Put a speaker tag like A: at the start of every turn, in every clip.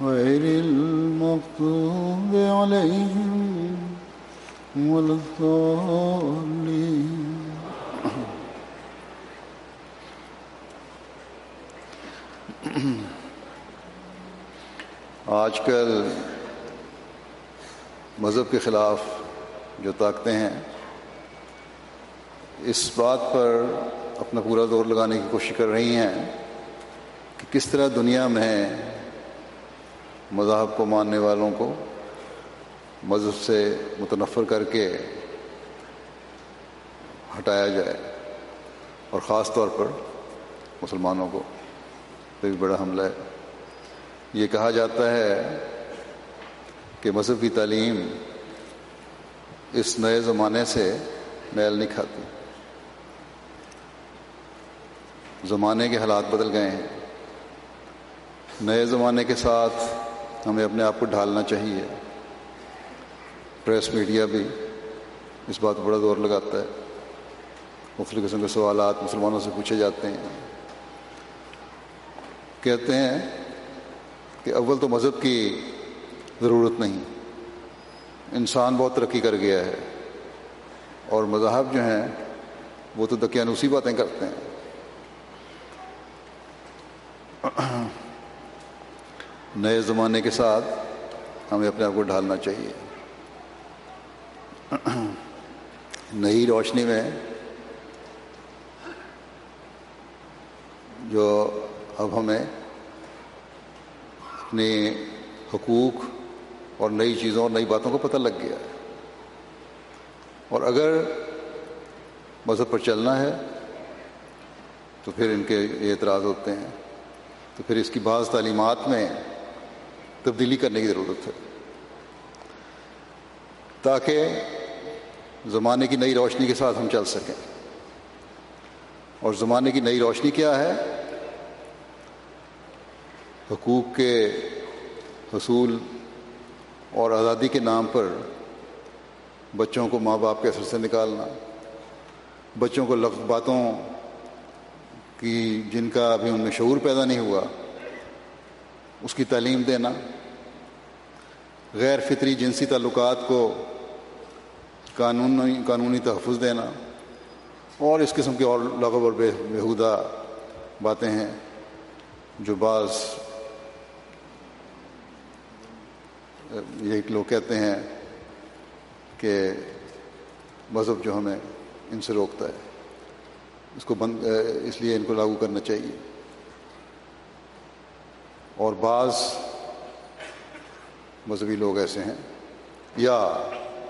A: غير المغضوب عليهم ولا الضالين. آج کل مذہب کے خلاف جو طاقتیں ہیں، اس بات پر اپنا پورا دور لگانے کی کوشش کر رہی ہیں کہ کس طرح دنیا میں مذہب کو ماننے والوں کو مذہب سے متنفر کر کے ہٹایا جائے اور خاص طور پر مسلمانوں کو تو ایک بڑا حملہ ہے۔ یہ کہا جاتا ہے کہ مذہب کی تعلیم اس نئے زمانے سے میل نہیں کھاتی۔ زمانے کے حالات بدل گئے ہیں۔ نئے زمانے کے ساتھ ہمیں اپنے آپ کو ڈھالنا چاہیے۔ پریس میڈیا بھی اس بات بڑا زور لگاتا ہے۔ مختلف قسم کے سوالات مسلمانوں سے پوچھے جاتے ہیں۔ کہتے ہیں کہ اول تو مذہب کی ضرورت نہیں۔ انسان بہت ترقی کر گیا ہے۔ اور مذاہب جو ہیں، وہ تو دقیانوسی باتیں کرتے ہیں۔ نئے زمانے کے ساتھ ہمیں اپنے آپ کو ڈھالنا چاہیے۔ نئی روشنی میں جو اب ہمیں اپنی حقوق اور نئی چیزوں اور نئی باتوں کو پتہ لگ گیا ہے۔ اور اگر مذہب پر چلنا ہے تو پھر ان کے یہ اعتراض ہوتے ہیں۔ تو پھر اس کی بعض تعلیمات میں تبدیلی کرنے کی ضرورت ہے۔ تاکہ زمانے کی نئی روشنی کے ساتھ ہم چل سکیں۔ اور زمانے کی نئی روشنی کیا ہے؟ حقوق کے حصول اور آزادی کے نام پر بچوں کو ماں باپ کے اثر سے نکالنا، بچوں کو لفظ باتوں کی جن کا ابھی ان میں شعور پیدا نہیں ہوا، اس کی تعلیم دینا غیر فطری جنسی تعلقات کو قانونی قانونی تحفظ دینا اور اس قسم کی اور لغب اور بے بےحودہ باتیں ہیں جو بعض یہ لوگ کہتے ہیں کہ مذہب جو ہمیں ان سے روکتا ہے، اس کو بند اس لیے ان کو لاگو کرنا چاہیے۔ اور بعض مذہبی لوگ ایسے ہیں، یا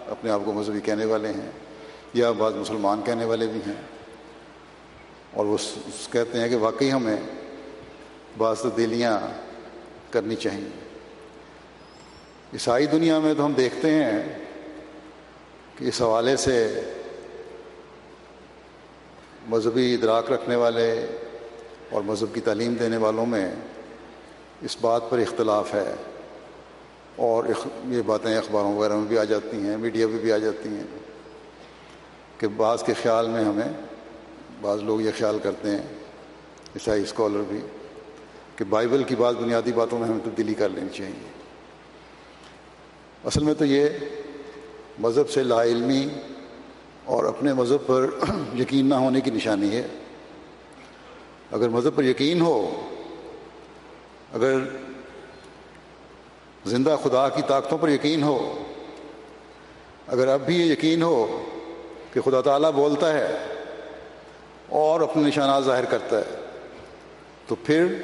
A: اپنے آپ کو مذہبی کہنے والے ہیں، یا بعض مسلمان کہنے والے بھی ہیں۔ اور وہ کہتے ہیں کہ واقعی ہمیں بعض تبدیلیاں کرنی چاہیے۔ عیسائی دنیا میں تو ہم دیکھتے ہیں کہ اس حوالے سے مذہبی ادراک رکھنے والے اور مذہب کی تعلیم دینے والوں میں اس بات پر اختلاف ہے۔ اور یہ باتیں اخباروں وغیرہ میں بھی آ جاتی ہیں، میڈیا پہ بھی آ جاتی ہیں، کہ بعض کے خیال میں ہمیں، بعض لوگ یہ خیال کرتے ہیں، عیسائی اسکالر بھی، کہ بائبل کی بعض بنیادی باتوں میں ہمیں تبدیلی کر لینی چاہیے۔ اصل میں تو یہ مذہب سے لا علمی اور اپنے مذہب پر یقین نہ ہونے کی نشانی ہے۔ اگر مذہب پر یقین ہو، اگر زندہ خدا کی طاقتوں پر یقین ہو۔ اگر اب بھی یہ یقین ہو کہ خدا تعالیٰ بولتا ہے اور اپنے نشانات ظاہر کرتا ہے، تو پھر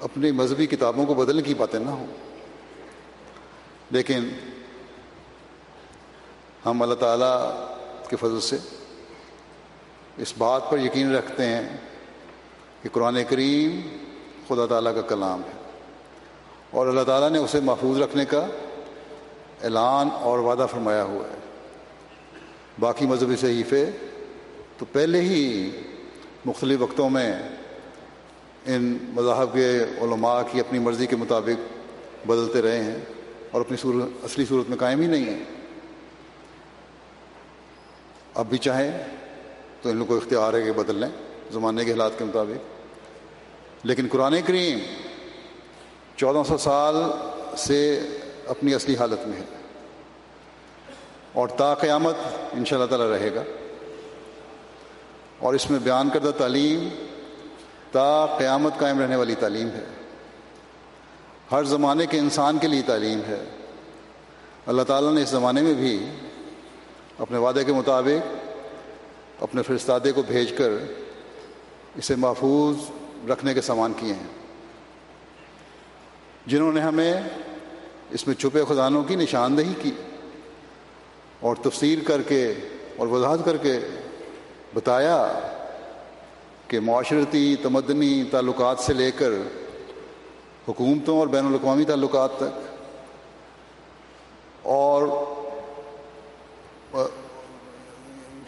A: اپنی مذہبی کتابوں کو بدلنے کی باتیں نہ ہوں۔ لیکن ہم اللہ تعالیٰ کے فضل سے اس بات پر یقین رکھتے ہیں کہ قرآن کریم خدا تعالیٰ کا کلام ہے۔ اور اللہ تعالیٰ نے اسے محفوظ رکھنے کا اعلان اور وعدہ فرمایا ہوا ہے۔ باقی مذہبی صحیفے تو پہلے ہی مختلف وقتوں میں ان مذاہب کے علماء کی اپنی مرضی کے مطابق بدلتے رہے ہیں اور اپنی صورت، اصلی صورت میں قائم ہی نہیں ہیں۔ اب بھی چاہیں تو ان لوگوں کو اختیار ہے کہ بدل لیں زمانے کے حالات کے مطابق۔ لیکن قرآن کریم چودہ سو سال سے اپنی اصلی حالت میں ہے۔ اور تا قیامت ان شاء اللہ تعالیٰ رہے گا۔ اور اس میں بیان کردہ تعلیم تا قیامت قائم رہنے والی تعلیم ہے۔ ہر زمانے کے انسان کے لیے تعلیم ہے۔ اللہ تعالیٰ نے اس زمانے میں بھی اپنے وعدے کے مطابق اپنے فرستادے کو بھیج کر اسے محفوظ رکھنے کے سامان کیے ہیں۔ جنہوں نے ہمیں اس میں چھپے خزانوں کی نشاندہی کی اور تفسیر کر کے اور وضاحت کر کے بتایا کہ معاشرتی تمدنی تعلقات سے لے کر حکومتوں اور بین الاقوامی تعلقات تک اور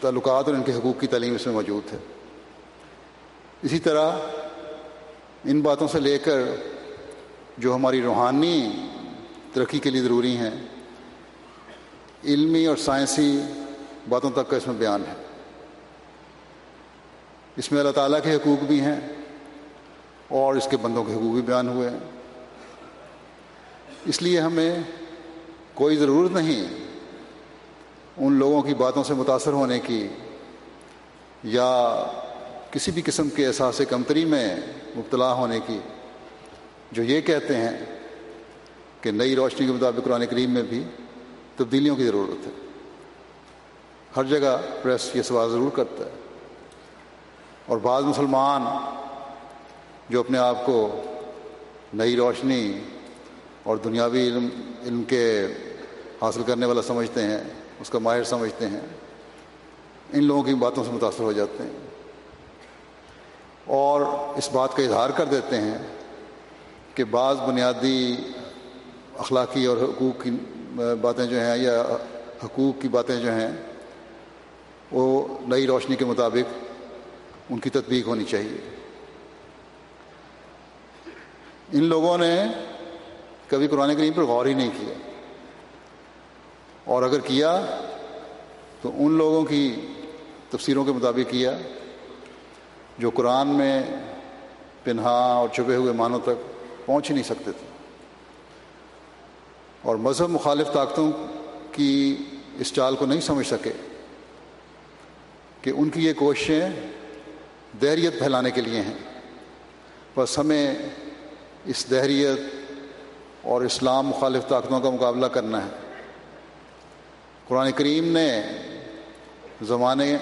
A: تعلقات اور ان کے حقوق کی تعلیم اس میں موجود ہے۔ اسی طرح ان باتوں سے لے کر جو ہماری روحانی ترقی کے لیے ضروری ہیں، علمی اور سائنسی باتوں تک کا اس میں بیان ہے۔ اس میں اللہ تعالیٰ کے حقوق بھی ہیں اور اس کے بندوں کے حقوق بھی بیان ہوئے ہیں۔ اس لیے ہمیں کوئی ضرورت نہیں ان لوگوں کی باتوں سے متاثر ہونے کی یا کسی بھی قسم کے احساس کمتری میں مبتلا ہونے کی۔ جو یہ کہتے ہیں کہ نئی روشنی کے مطابق قرآن کریم میں بھی تبدیلیوں کی ضرورت ہے۔ ہر جگہ پریس یہ سوال ضرور کرتا ہے۔ اور بعض مسلمان جو اپنے آپ کو نئی روشنی اور دنیاوی علم علم کے حاصل کرنے والا سمجھتے ہیں، اس کا ماہر سمجھتے ہیں، ان لوگوں کی باتوں سے متاثر ہو جاتے ہیں۔ اور اس بات کا اظہار کر دیتے ہیں کہ بعض بنیادی اخلاقی اور حقوق کی باتیں جو ہیں یا حقوق کی باتیں جو ہیں، وہ نئی روشنی کے مطابق ان کی تطبیق ہونی چاہیے۔ ان لوگوں نے کبھی قرآن کریم پر غور ہی نہیں کیا۔ اور اگر کیا، تو ان لوگوں کی تفسیروں کے مطابق کیا، جو قرآن میں پنہا اور چھپے ہوئے معنوں تک پہنچ ہی نہیں سکتے تھے۔ اور مذہب مخالف طاقتوں کی اس چال کو نہیں سمجھ سکے کہ ان کی یہ کوششیں دہریت پھیلانے کے لیے ہیں۔ بس ہمیں اس دہریت اور اسلام مخالف طاقتوں کا مقابلہ کرنا ہے۔ قرآن کریم نے زمانے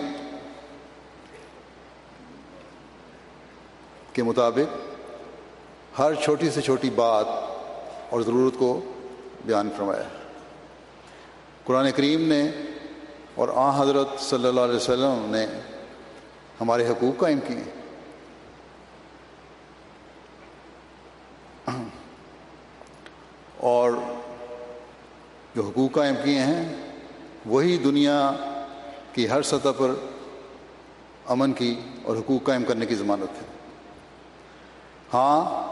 A: کے مطابق ہر چھوٹی سے چھوٹی بات اور ضرورت کو بیان فرمایا ہے۔ قرآن کریم نے اور آ حضرت صلی اللہ علیہ وسلم نے ہمارے حقوق قائم کیے۔ اور جو حقوق قائم کیے ہیں، وہی دنیا کی ہر سطح پر امن کی اور حقوق قائم کرنے کی ضمانت ہے۔ ہاں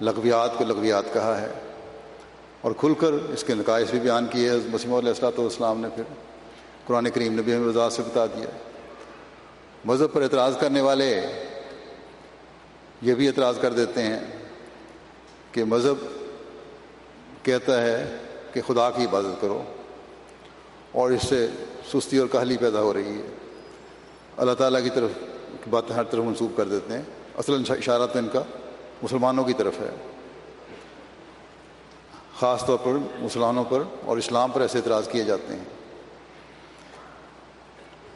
A: لغویات کو لغویات کہا ہے۔ اور کھل کر اس کے نقائص بھی بیان کیے مسیم علیہ السلاۃ والسلام نے پھر قرآن کریم نے بھی ہمیں وضاحت سے بتا دیا۔ مذہب پر اعتراض کرنے والے یہ بھی اعتراض کر دیتے ہیں کہ مذہب کہتا ہے کہ خدا کی عبادت کرو اور اس سے سستی اور کہلی پیدا ہو رہی ہے۔ اللہ تعالیٰ کی طرف باتیں ہر طرف منسوخ کر دیتے ہیں۔ اصل اشارہ تو ان کا مسلمانوں کی طرف ہے۔ خاص طور پر مسلمانوں پر اور اسلام پر ایسے اعتراض کیے جاتے ہیں۔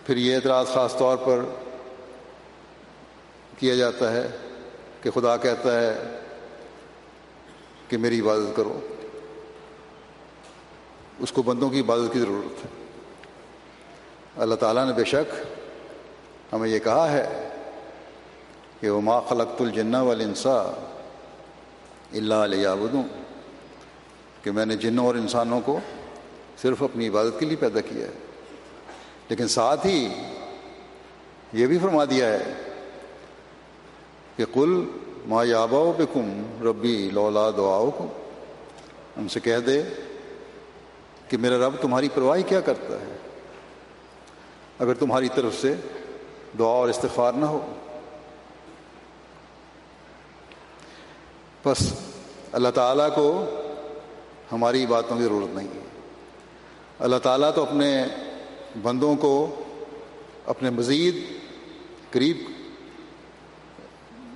A: پھر یہ اعتراض خاص طور پر کیا جاتا ہے کہ خدا کہتا ہے کہ میری عبادت کرو۔ اس کو بندوں کی عبادت کی ضرورت ہے۔ اللہ تعالیٰ نے بے شک ہمیں یہ کہا ہے کہ وہ ما خلقت الجنہ والانسا اللہ علیہ بدوں کہ میں نے جنوں اور انسانوں کو صرف اپنی عبادت کے لیے پیدا کیا ہے۔ لیکن ساتھ ہی یہ بھی فرما دیا ہے کہ کل ما یابا پہ کم ربی لولا دعاؤ کو ہم سے کہہ دے کہ میرا رب تمہاری پرواہی کیا کرتا ہے؟ اگر تمہاری طرف سے دعا اور استغفار نہ ہو بس اللہ تعالیٰ کو ہماری باتوں کی ضرورت نہیں ہے۔ اللہ تعالیٰ تو اپنے بندوں کو اپنے مزید قریب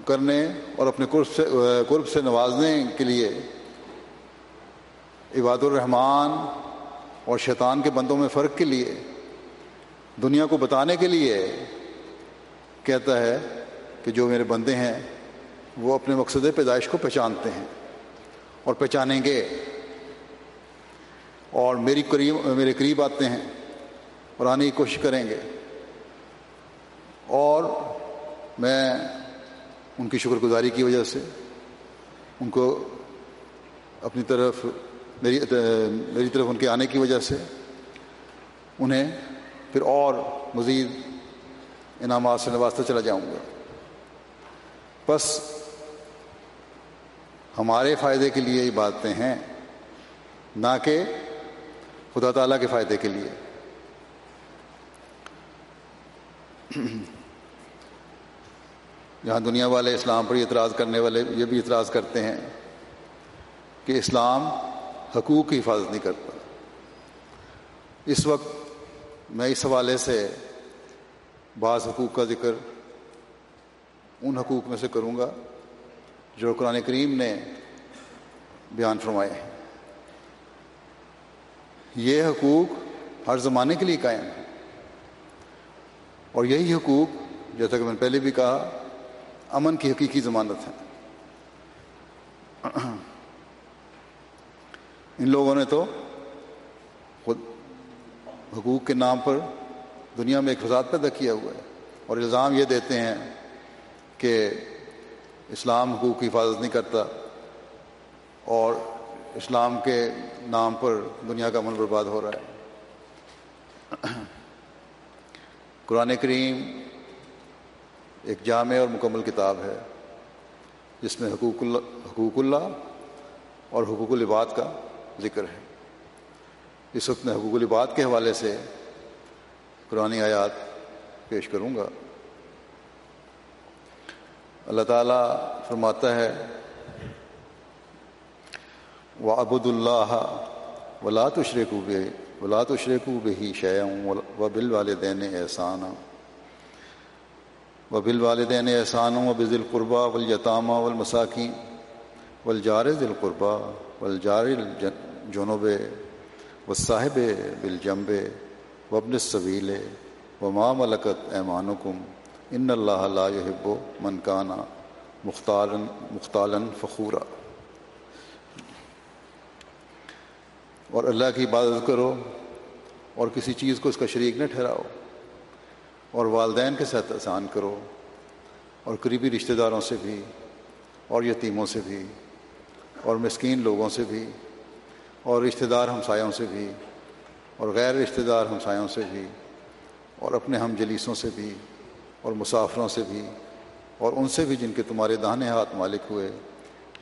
A: کرنے اور اپنے قرب سے قرب سے نوازنے کے لیے عباد الرحمن اور شیطان کے بندوں میں فرق کے لیے، دنیا کو بتانے کے لیے کہتا ہے کہ جو میرے بندے ہیں وہ اپنے مقصد پیدائش کو پہچانتے ہیں اور پہچانیں گے۔ اور میری قریب میرے قریب آتے ہیں اور آنے کی کوشش کریں گے۔ اور میں ان کی شکر گزاری کی وجہ سے ان کو اپنی طرف میری میری طرف ان کے آنے کی وجہ سے انہیں پھر اور مزید انعامات سے نوازتا چلا جاؤں گا۔ بس ہمارے فائدے کے لیے یہ باتیں ہیں، نہ کہ خدا تعالیٰ کے فائدے کے لیے۔ جہاں دنیا والے اسلام پر اعتراض کرنے والے یہ بھی اعتراض کرتے ہیں کہ اسلام حقوق کی حفاظت نہیں کرتا۔ اس وقت میں اس حوالے سے بعض حقوق کا ذکر ان حقوق میں سے کروں گا۔ جو قرآن کریم نے بیان فرمائے ہیں۔ یہ حقوق ہر زمانے کے لیے قائم ہیں۔ اور یہی حقوق، جیسا کہ میں نے پہلے بھی کہا، امن کی حقیقی ضمانت ہے ان لوگوں نے تو خود حقوق کے نام پر دنیا میں ایک فساد پیدا کیا ہوا ہے۔ اور الزام یہ دیتے ہیں کہ اسلام حقوق کی حفاظت نہیں کرتا اور اسلام کے نام پر دنیا کا من برباد ہو رہا ہے۔ قرآن کریم ایک جامع اور مکمل کتاب ہے، جس میں حقوق اللہ حقوق اللہ اور حقوق العباد کا ذکر ہے۔ اس وقت میں حقوق العباد کے حوالے سے قرآن آیات پیش کروں گا۔ اللہ تعالیٰ فرماتا ہے و ابود اللہ ولا تشرے بے ولا تشرے کو بے شعم و بل والدین احسان و بل والدین احسان و بز القربہ ولیطامہ والمساکین والجار ذی القربہ والجار جنوب و صاحب بالجمب وبن صویل و ماں ملکت ایمانکم ان اللہ لا يحب من کانا مختار مختالن فخورا۔ اور اللہ کی عبادت کرو اور کسی چیز کو اس کا شریک نہ ٹھہراؤ اور والدین کے ساتھ احسان کرو اور قریبی رشتہ داروں سے بھی اور یتیموں سے بھی اور مسکین لوگوں سے بھی اور رشتہ دار ہمسایوں سے بھی اور غیر رشتہ دار ہمسایوں سے بھی اور اپنے ہم جلیسوں سے بھی۔ اور مسافروں سے بھی اور ان سے بھی جن کے تمہارے دانے ہاتھ مالک ہوئے۔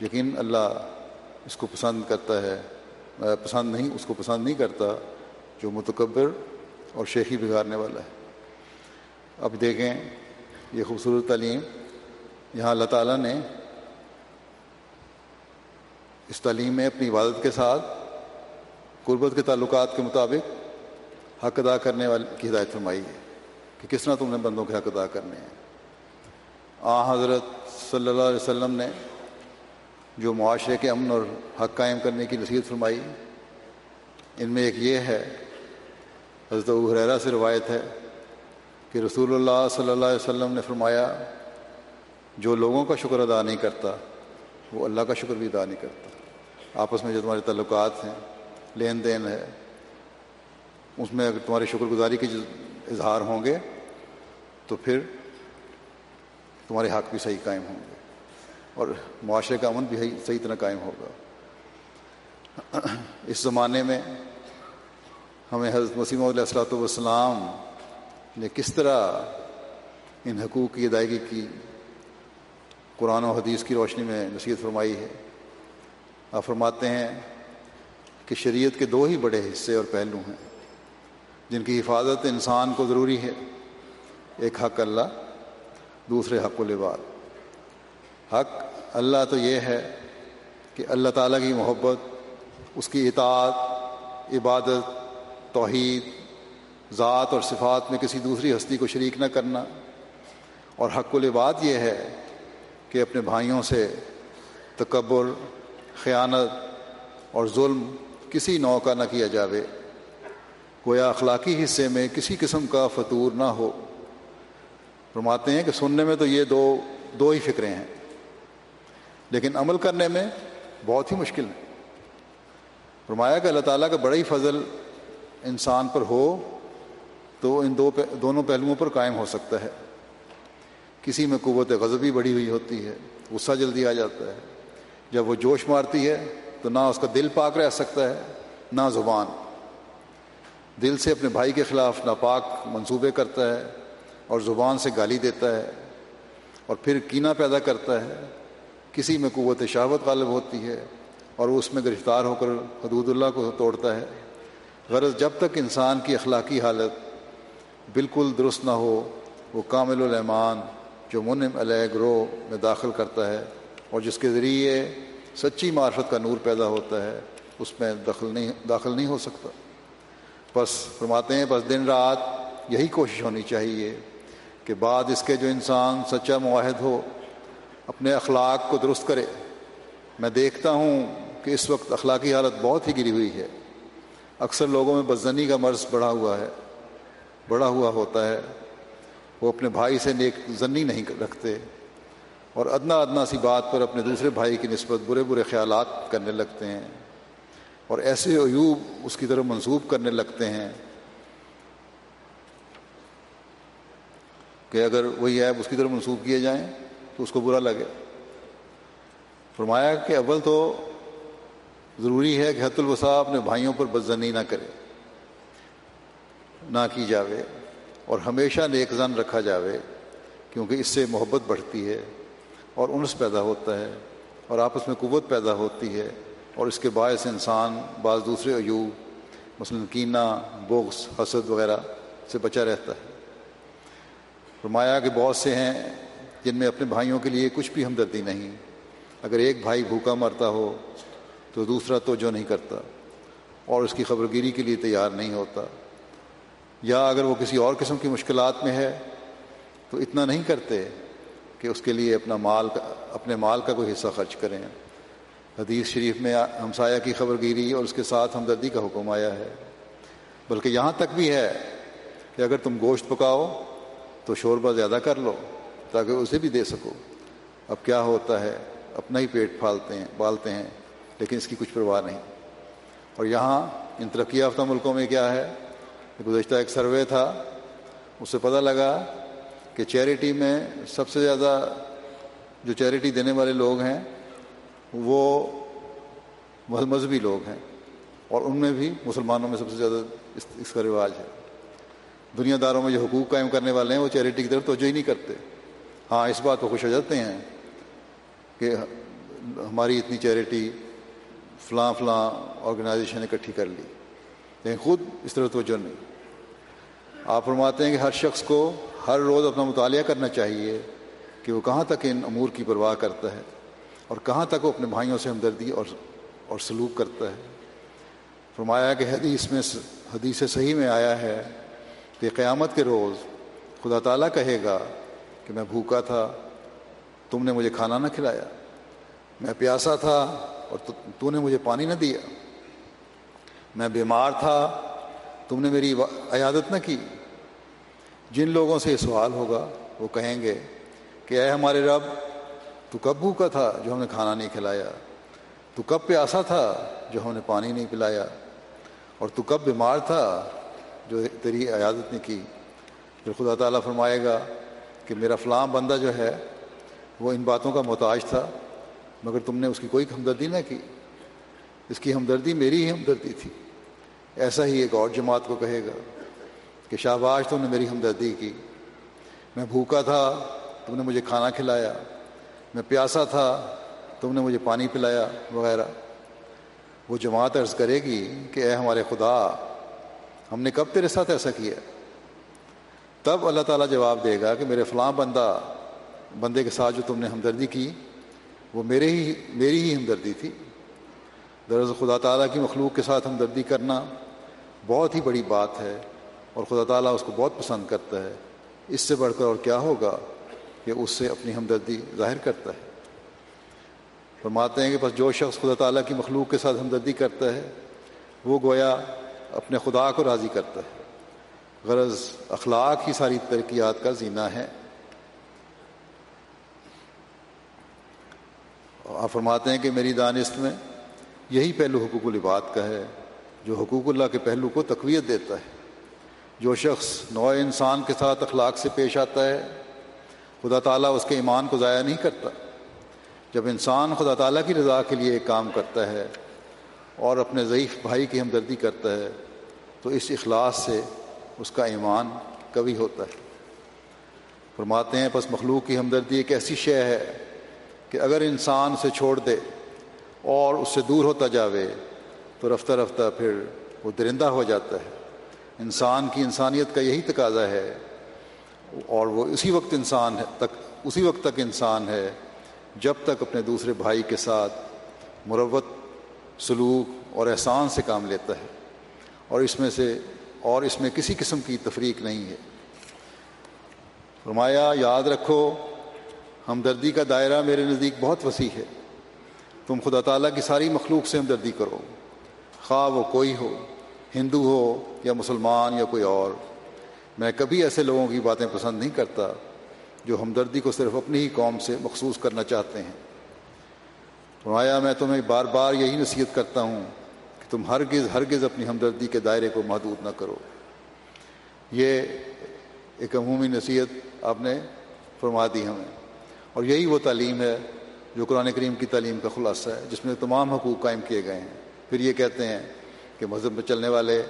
A: یقین اللہ اس کو پسند کرتا ہے۔ پسند نہیں، اس کو پسند نہیں کرتا جو متکبر اور شیخی بگاڑنے والا ہے۔ اب دیکھیں یہ خوبصورت تعلیم۔ یہاں اللہ تعالیٰ نے اس تعلیم میں اپنی عبادت کے ساتھ قربت کے تعلقات کے مطابق حق ادا کرنے والے کی ہدایت فرمائی ہے۔ کہ کس طرح تم نے بندوں کے حق ادا کرنے ہیں؟ آ، حضرت صلی اللہ علیہ وسلم نے جو معاشرے کے امن اور حق قائم کرنے کی نصیحت فرمائی، ان میں ایک یہ ہے، حضرت حریرا سے روایت ہے کہ رسول اللہ صلی اللہ علیہ وسلم نے فرمایا، جو لوگوں کا شکر ادا نہیں کرتا، وہ اللہ کا شکر بھی ادا نہیں کرتا۔ آپس میں جو تمہارے تعلقات ہیں، لین دین ہے، اس میں اگر تمہاری شکر گزاری کے اظہار ہوں گے، تو پھر تمہارے حق بھی صحیح قائم ہوں گے۔ اور معاشرے کا امن بھی صحیح طرح قائم ہوگا۔ اس زمانے میں ہمیں حضرت مسیم علیہ السلاۃ والسلام نے کس طرح ان حقوق کی ادائیگی کی؟ قرآن و حدیث کی روشنی میں نصیحت فرمائی ہے۔ آپ فرماتے ہیں کہ شریعت کے دو ہی بڑے حصے اور پہلو ہیں۔ جن کی حفاظت انسان کو ضروری ہے، ایک حق اللہ، دوسرے حق و لباد۔ حق اللہ تو یہ ہے کہ اللہ تعالیٰ کی محبت، اس کی اطاعت، عبادت، توحید، ذات اور صفات میں کسی دوسری ہستی کو شریک نہ کرنا۔ اور حق و یہ ہے کہ اپنے بھائیوں سے تکبر، خیانت اور ظلم کسی نو کا نہ کیا جاوے۔ گویا اخلاقی حصے میں کسی قسم کا فطور نہ ہو۔ فرماتے ہیں کہ سننے میں تو یہ دو دو ہی فکریں ہیں۔ لیکن عمل کرنے میں بہت ہی مشکل ہے فرمایا کہ اللہ تعالیٰ کا بڑا ہی فضل انسان پر ہو تو ان دو دونوں پہلوؤں پر قائم ہو سکتا ہے۔ کسی میں قوت غضبی بڑھی ہوئی ہوتی ہے، غصہ جلدی آ جاتا ہے۔ جب وہ جوش مارتی ہے تو نہ اس کا دل پاک رہ سکتا ہے، نہ زبان۔ دل سے اپنے بھائی کے خلاف ناپاک منصوبے کرتا ہے اور زبان سے گالی دیتا ہے اور پھر کینہ پیدا کرتا ہے، کسی میں قوت شہوت غالب ہوتی ہے اور وہ اس میں گرفتار ہو کر حدود اللہ کو توڑتا ہے۔ غرض جب تک انسان کی اخلاقی حالت بالکل درست نہ ہو، وہ کامل العمان جو منم علیہ گروہ میں داخل کرتا ہے اور جس کے ذریعے سچی معرفت کا نور پیدا ہوتا ہے، اس میں دخل نہیں، داخل نہیں ہو سکتا۔ بس فرماتے ہیں، بس دن رات یہی کوشش ہونی چاہیے کہ بعد اس کے جو انسان سچا معاہد ہو، اپنے اخلاق کو درست کرے۔ میں دیکھتا ہوں کہ اس وقت اخلاقی حالت بہت ہی گری ہوئی ہے۔ اکثر لوگوں میں بدزنی کا مرض بڑھا ہوا ہے بڑا ہوا ہوتا ہے۔ وہ اپنے بھائی سے نیک زنی نہیں رکھتے اور ادنا ادنا سی بات پر اپنے دوسرے بھائی کی نسبت برے برے خیالات کرنے لگتے ہیں۔ اور ایسے عیوب اس کی طرف منسوب کرنے لگتے ہیں کہ اگر وہی ایپ اس کی طرف منسوخ کیے جائیں تو اس کو برا لگے۔ فرمایا کہ اول تو ضروری ہے کہ حت الوسا اپنے بھائیوں پر بدزنی نہ کرے، نہ کی جاوے اور ہمیشہ نیک زن رکھا جاوے، کیونکہ اس سے محبت بڑھتی ہے اور انس پیدا ہوتا ہے اور آپس میں قوت پیدا ہوتی ہے۔ اور اس کے باعث انسان بعض دوسرے ایوب مثلاً کینہ بغض، حسد وغیرہ سے بچا رہتا ہے۔ فرمایا کہ بہت سے ہیں جن میں اپنے بھائیوں کے لیے کچھ بھی ہمدردی نہیں۔ اگر ایک بھائی بھوکا مرتا ہو تو دوسرا تو جو نہیں کرتا، اور اس کی خبر گیری کے لیے تیار نہیں ہوتا۔ یا اگر وہ کسی اور قسم کی مشکلات میں ہے تو اتنا نہیں کرتے کہ اس کے لیے اپنا مال اپنے مال کا کوئی حصہ خرچ کریں۔ حدیث شریف میں ہمسایہ کی خبر گیری اور اس کے ساتھ ہمدردی کا حکم آیا ہے۔ بلکہ یہاں تک بھی ہے کہ اگر تم گوشت پکاؤ تو شوربہ زیادہ کر لو تاکہ اسے بھی دے سکو۔ اب کیا ہوتا ہے؟ اپنا ہی پیٹ پھالتے ہیں، پالتے ہیں، لیکن اس کی کچھ پرواہ نہیں۔ اور یہاں ان ترقی یافتہ ملکوں میں کیا ہے؟ گزشتہ ایک سروے تھا، اس سے پتہ لگا کہ چیریٹی میں سب سے زیادہ جو چیریٹی دینے والے لوگ ہیں وہ مذہبی لوگ ہیں اور ان میں بھی مسلمانوں میں سب سے زیادہ اس کا رواج ہے۔ دنیا داروں میں جو حقوق قائم کرنے والے ہیں، وہ چیریٹی کی طرف توجہ ہی نہیں کرتے۔ ہاں اس بات کو خوش ہو جاتے ہیں کہ ہماری اتنی چیریٹی فلاں فلاں آرگنائزیشن اکٹھی کر لی۔ لیکن خود اس طرح توجہ نہیں۔ آپ فرماتے ہیں کہ ہر شخص کو ہر روز اپنا مطالعہ کرنا چاہیے کہ وہ کہاں تک ان امور کی پرواہ کرتا ہے۔ اور کہاں تک وہ اپنے بھائیوں سے ہمدردی اور اور سلوک کرتا ہے؟ فرمایا کہ حدیث میں حدیث صحیح میں آیا ہے کہ قیامت کے روز خدا تعالیٰ کہے گا کہ میں بھوکا تھا، تم نے مجھے کھانا نہ کھلایا، میں پیاسا تھا اور تو نے مجھے پانی نہ دیا، میں بیمار تھا، تم نے میری عیادت نہ کی۔ جن لوگوں سے یہ سوال ہوگا وہ کہیں گے کہ اے ہمارے رب تو کب بھوکا تھا جو ہم نے کھانا نہیں کھلایا، تو کب پیاسا تھا جو ہم نے پانی نہیں پلایا، اور تو کب بیمار تھا جو تیری عیادت نے کی۔ پھر خدا تعالیٰ فرمائے گا کہ میرا فلاں بندہ جو ہے، وہ ان باتوں کا محتاج تھا، مگر تم نے اس کی کوئی ہمدردی نہ کی۔ اس کی ہمدردی میری ہی ہمدردی تھی۔ ایسا ہی ایک اور جماعت کو کہے گا کہ شاباش، تم نے میری ہمدردی کی۔ میں بھوکا تھا، تم نے مجھے کھانا کھلایا۔ میں پیاسا تھا، تم نے مجھے پانی پلایا وغیرہ۔ وہ جماعت عرض کرے گی کہ اے ہمارے خدا، ہم نے کب تیرے ساتھ ایسا کیا؟ تب اللہ تعالیٰ جواب دے گا کہ میرے فلاں بندہ، بندے کے ساتھ جو تم نے ہمدردی کی، وہ میرے ہی، میری ہی ہمدردی تھی۔ دراصل خدا تعالیٰ کی مخلوق کے ساتھ ہمدردی کرنا بہت ہی بڑی بات ہے اور خدا تعالیٰ اس کو بہت پسند کرتا ہے۔ اس سے بڑھ کر اور کیا ہوگا؟ کہ اس سے اپنی ہمدردی ظاہر کرتا ہے۔ فرماتے ہیں کہ بس جو شخص خدا تعالیٰ کی مخلوق کے ساتھ ہمدردی کرتا ہے، وہ گویا اپنے خدا کو راضی کرتا ہے۔ غرض اخلاق ہی ساری ترقیات کا زینہ ہے۔ آپ فرماتے ہیں کہ میری دانست میں یہی پہلو حقوق العباد کا ہے، جو حقوق اللہ کے پہلو کو تقویت دیتا ہے۔ جو شخص نوع انسان کے ساتھ اخلاق سے پیش آتا ہے خدا تعالیٰ اس کے ایمان کو ضائع نہیں کرتا۔ جب انسان خدا تعالیٰ کی رضا کے لیے ایک کام کرتا ہے اور اپنے ضعیف بھائی کی ہمدردی کرتا ہے، تو اس اخلاص سے اس کا ایمان کبھی ہوتا ہے۔ فرماتے ہیں، پس مخلوق کی ہمدردی ایک ایسی شے ہے کہ اگر انسان اسے چھوڑ دے اور اس سے دور ہوتا جاوے، تو رفتہ رفتہ پھر وہ درندہ ہو جاتا ہے۔ انسان کی انسانیت کا یہی تقاضا ہے اور وہ اسی وقت انسان ہے تک، اسی وقت تک انسان ہے جب تک اپنے دوسرے بھائی کے ساتھ مروت، سلوک اور احسان سے کام لیتا ہے۔ اور اس میں سے، اور اس میں کسی قسم کی تفریق نہیں ہے۔ فرمایا، یاد رکھو، ہمدردی کا دائرہ میرے نزدیک بہت وسیع ہے۔ تم خدا تعالیٰ کی ساری مخلوق سے ہمدردی کرو۔ خواہ وہ کوئی ہو، ہندو ہو یا مسلمان یا کوئی اور۔ میں کبھی ایسے لوگوں کی باتیں پسند نہیں کرتا جو ہمدردی کو صرف اپنی ہی قوم سے مخصوص کرنا چاہتے ہیں۔ فرمایا، میں تمہیں بار بار یہی نصیحت کرتا ہوں کہ تم ہرگز ہرگز اپنی ہمدردی کے دائرے کو محدود نہ کرو۔ یہ ایک عمومی نصیحت آپ نے فرما دی ہمیں۔ اور یہی وہ تعلیم ہے جو قرآن کریم کی تعلیم کا خلاصہ ہے، جس میں تمام حقوق قائم کیے گئے ہیں۔ پھر یہ کہتے ہیں کہ مذہب میں چلنے والے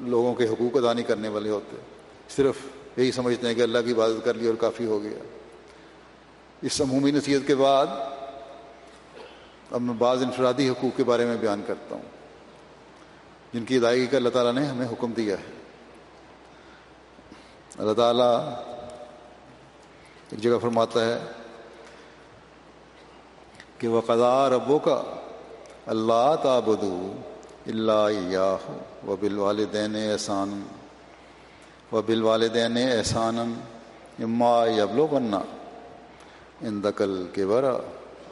A: لوگوں کے حقوق ادا نہیں کرنے والے ہوتے۔ صرف یہی سمجھتے ہیں کہ اللہ کی عبادت کر لی اور کافی ہو گیا۔ اس عمومی نصیحت کے بعد اب میں بعض انفرادی حقوق کے بارے میں بیان کرتا ہوں۔ جن کی ادائیگی کا اللہ تعالیٰ نے ہمیں حکم دیا ہے۔ اللہ تعالیٰ ایک جگہ فرماتا ہے کہ وہ قضا ربوں کا اللہ تابدو اللہ و بال والدین احسان و بال والدین احسان اما یبلو بننا ان دقل کے برا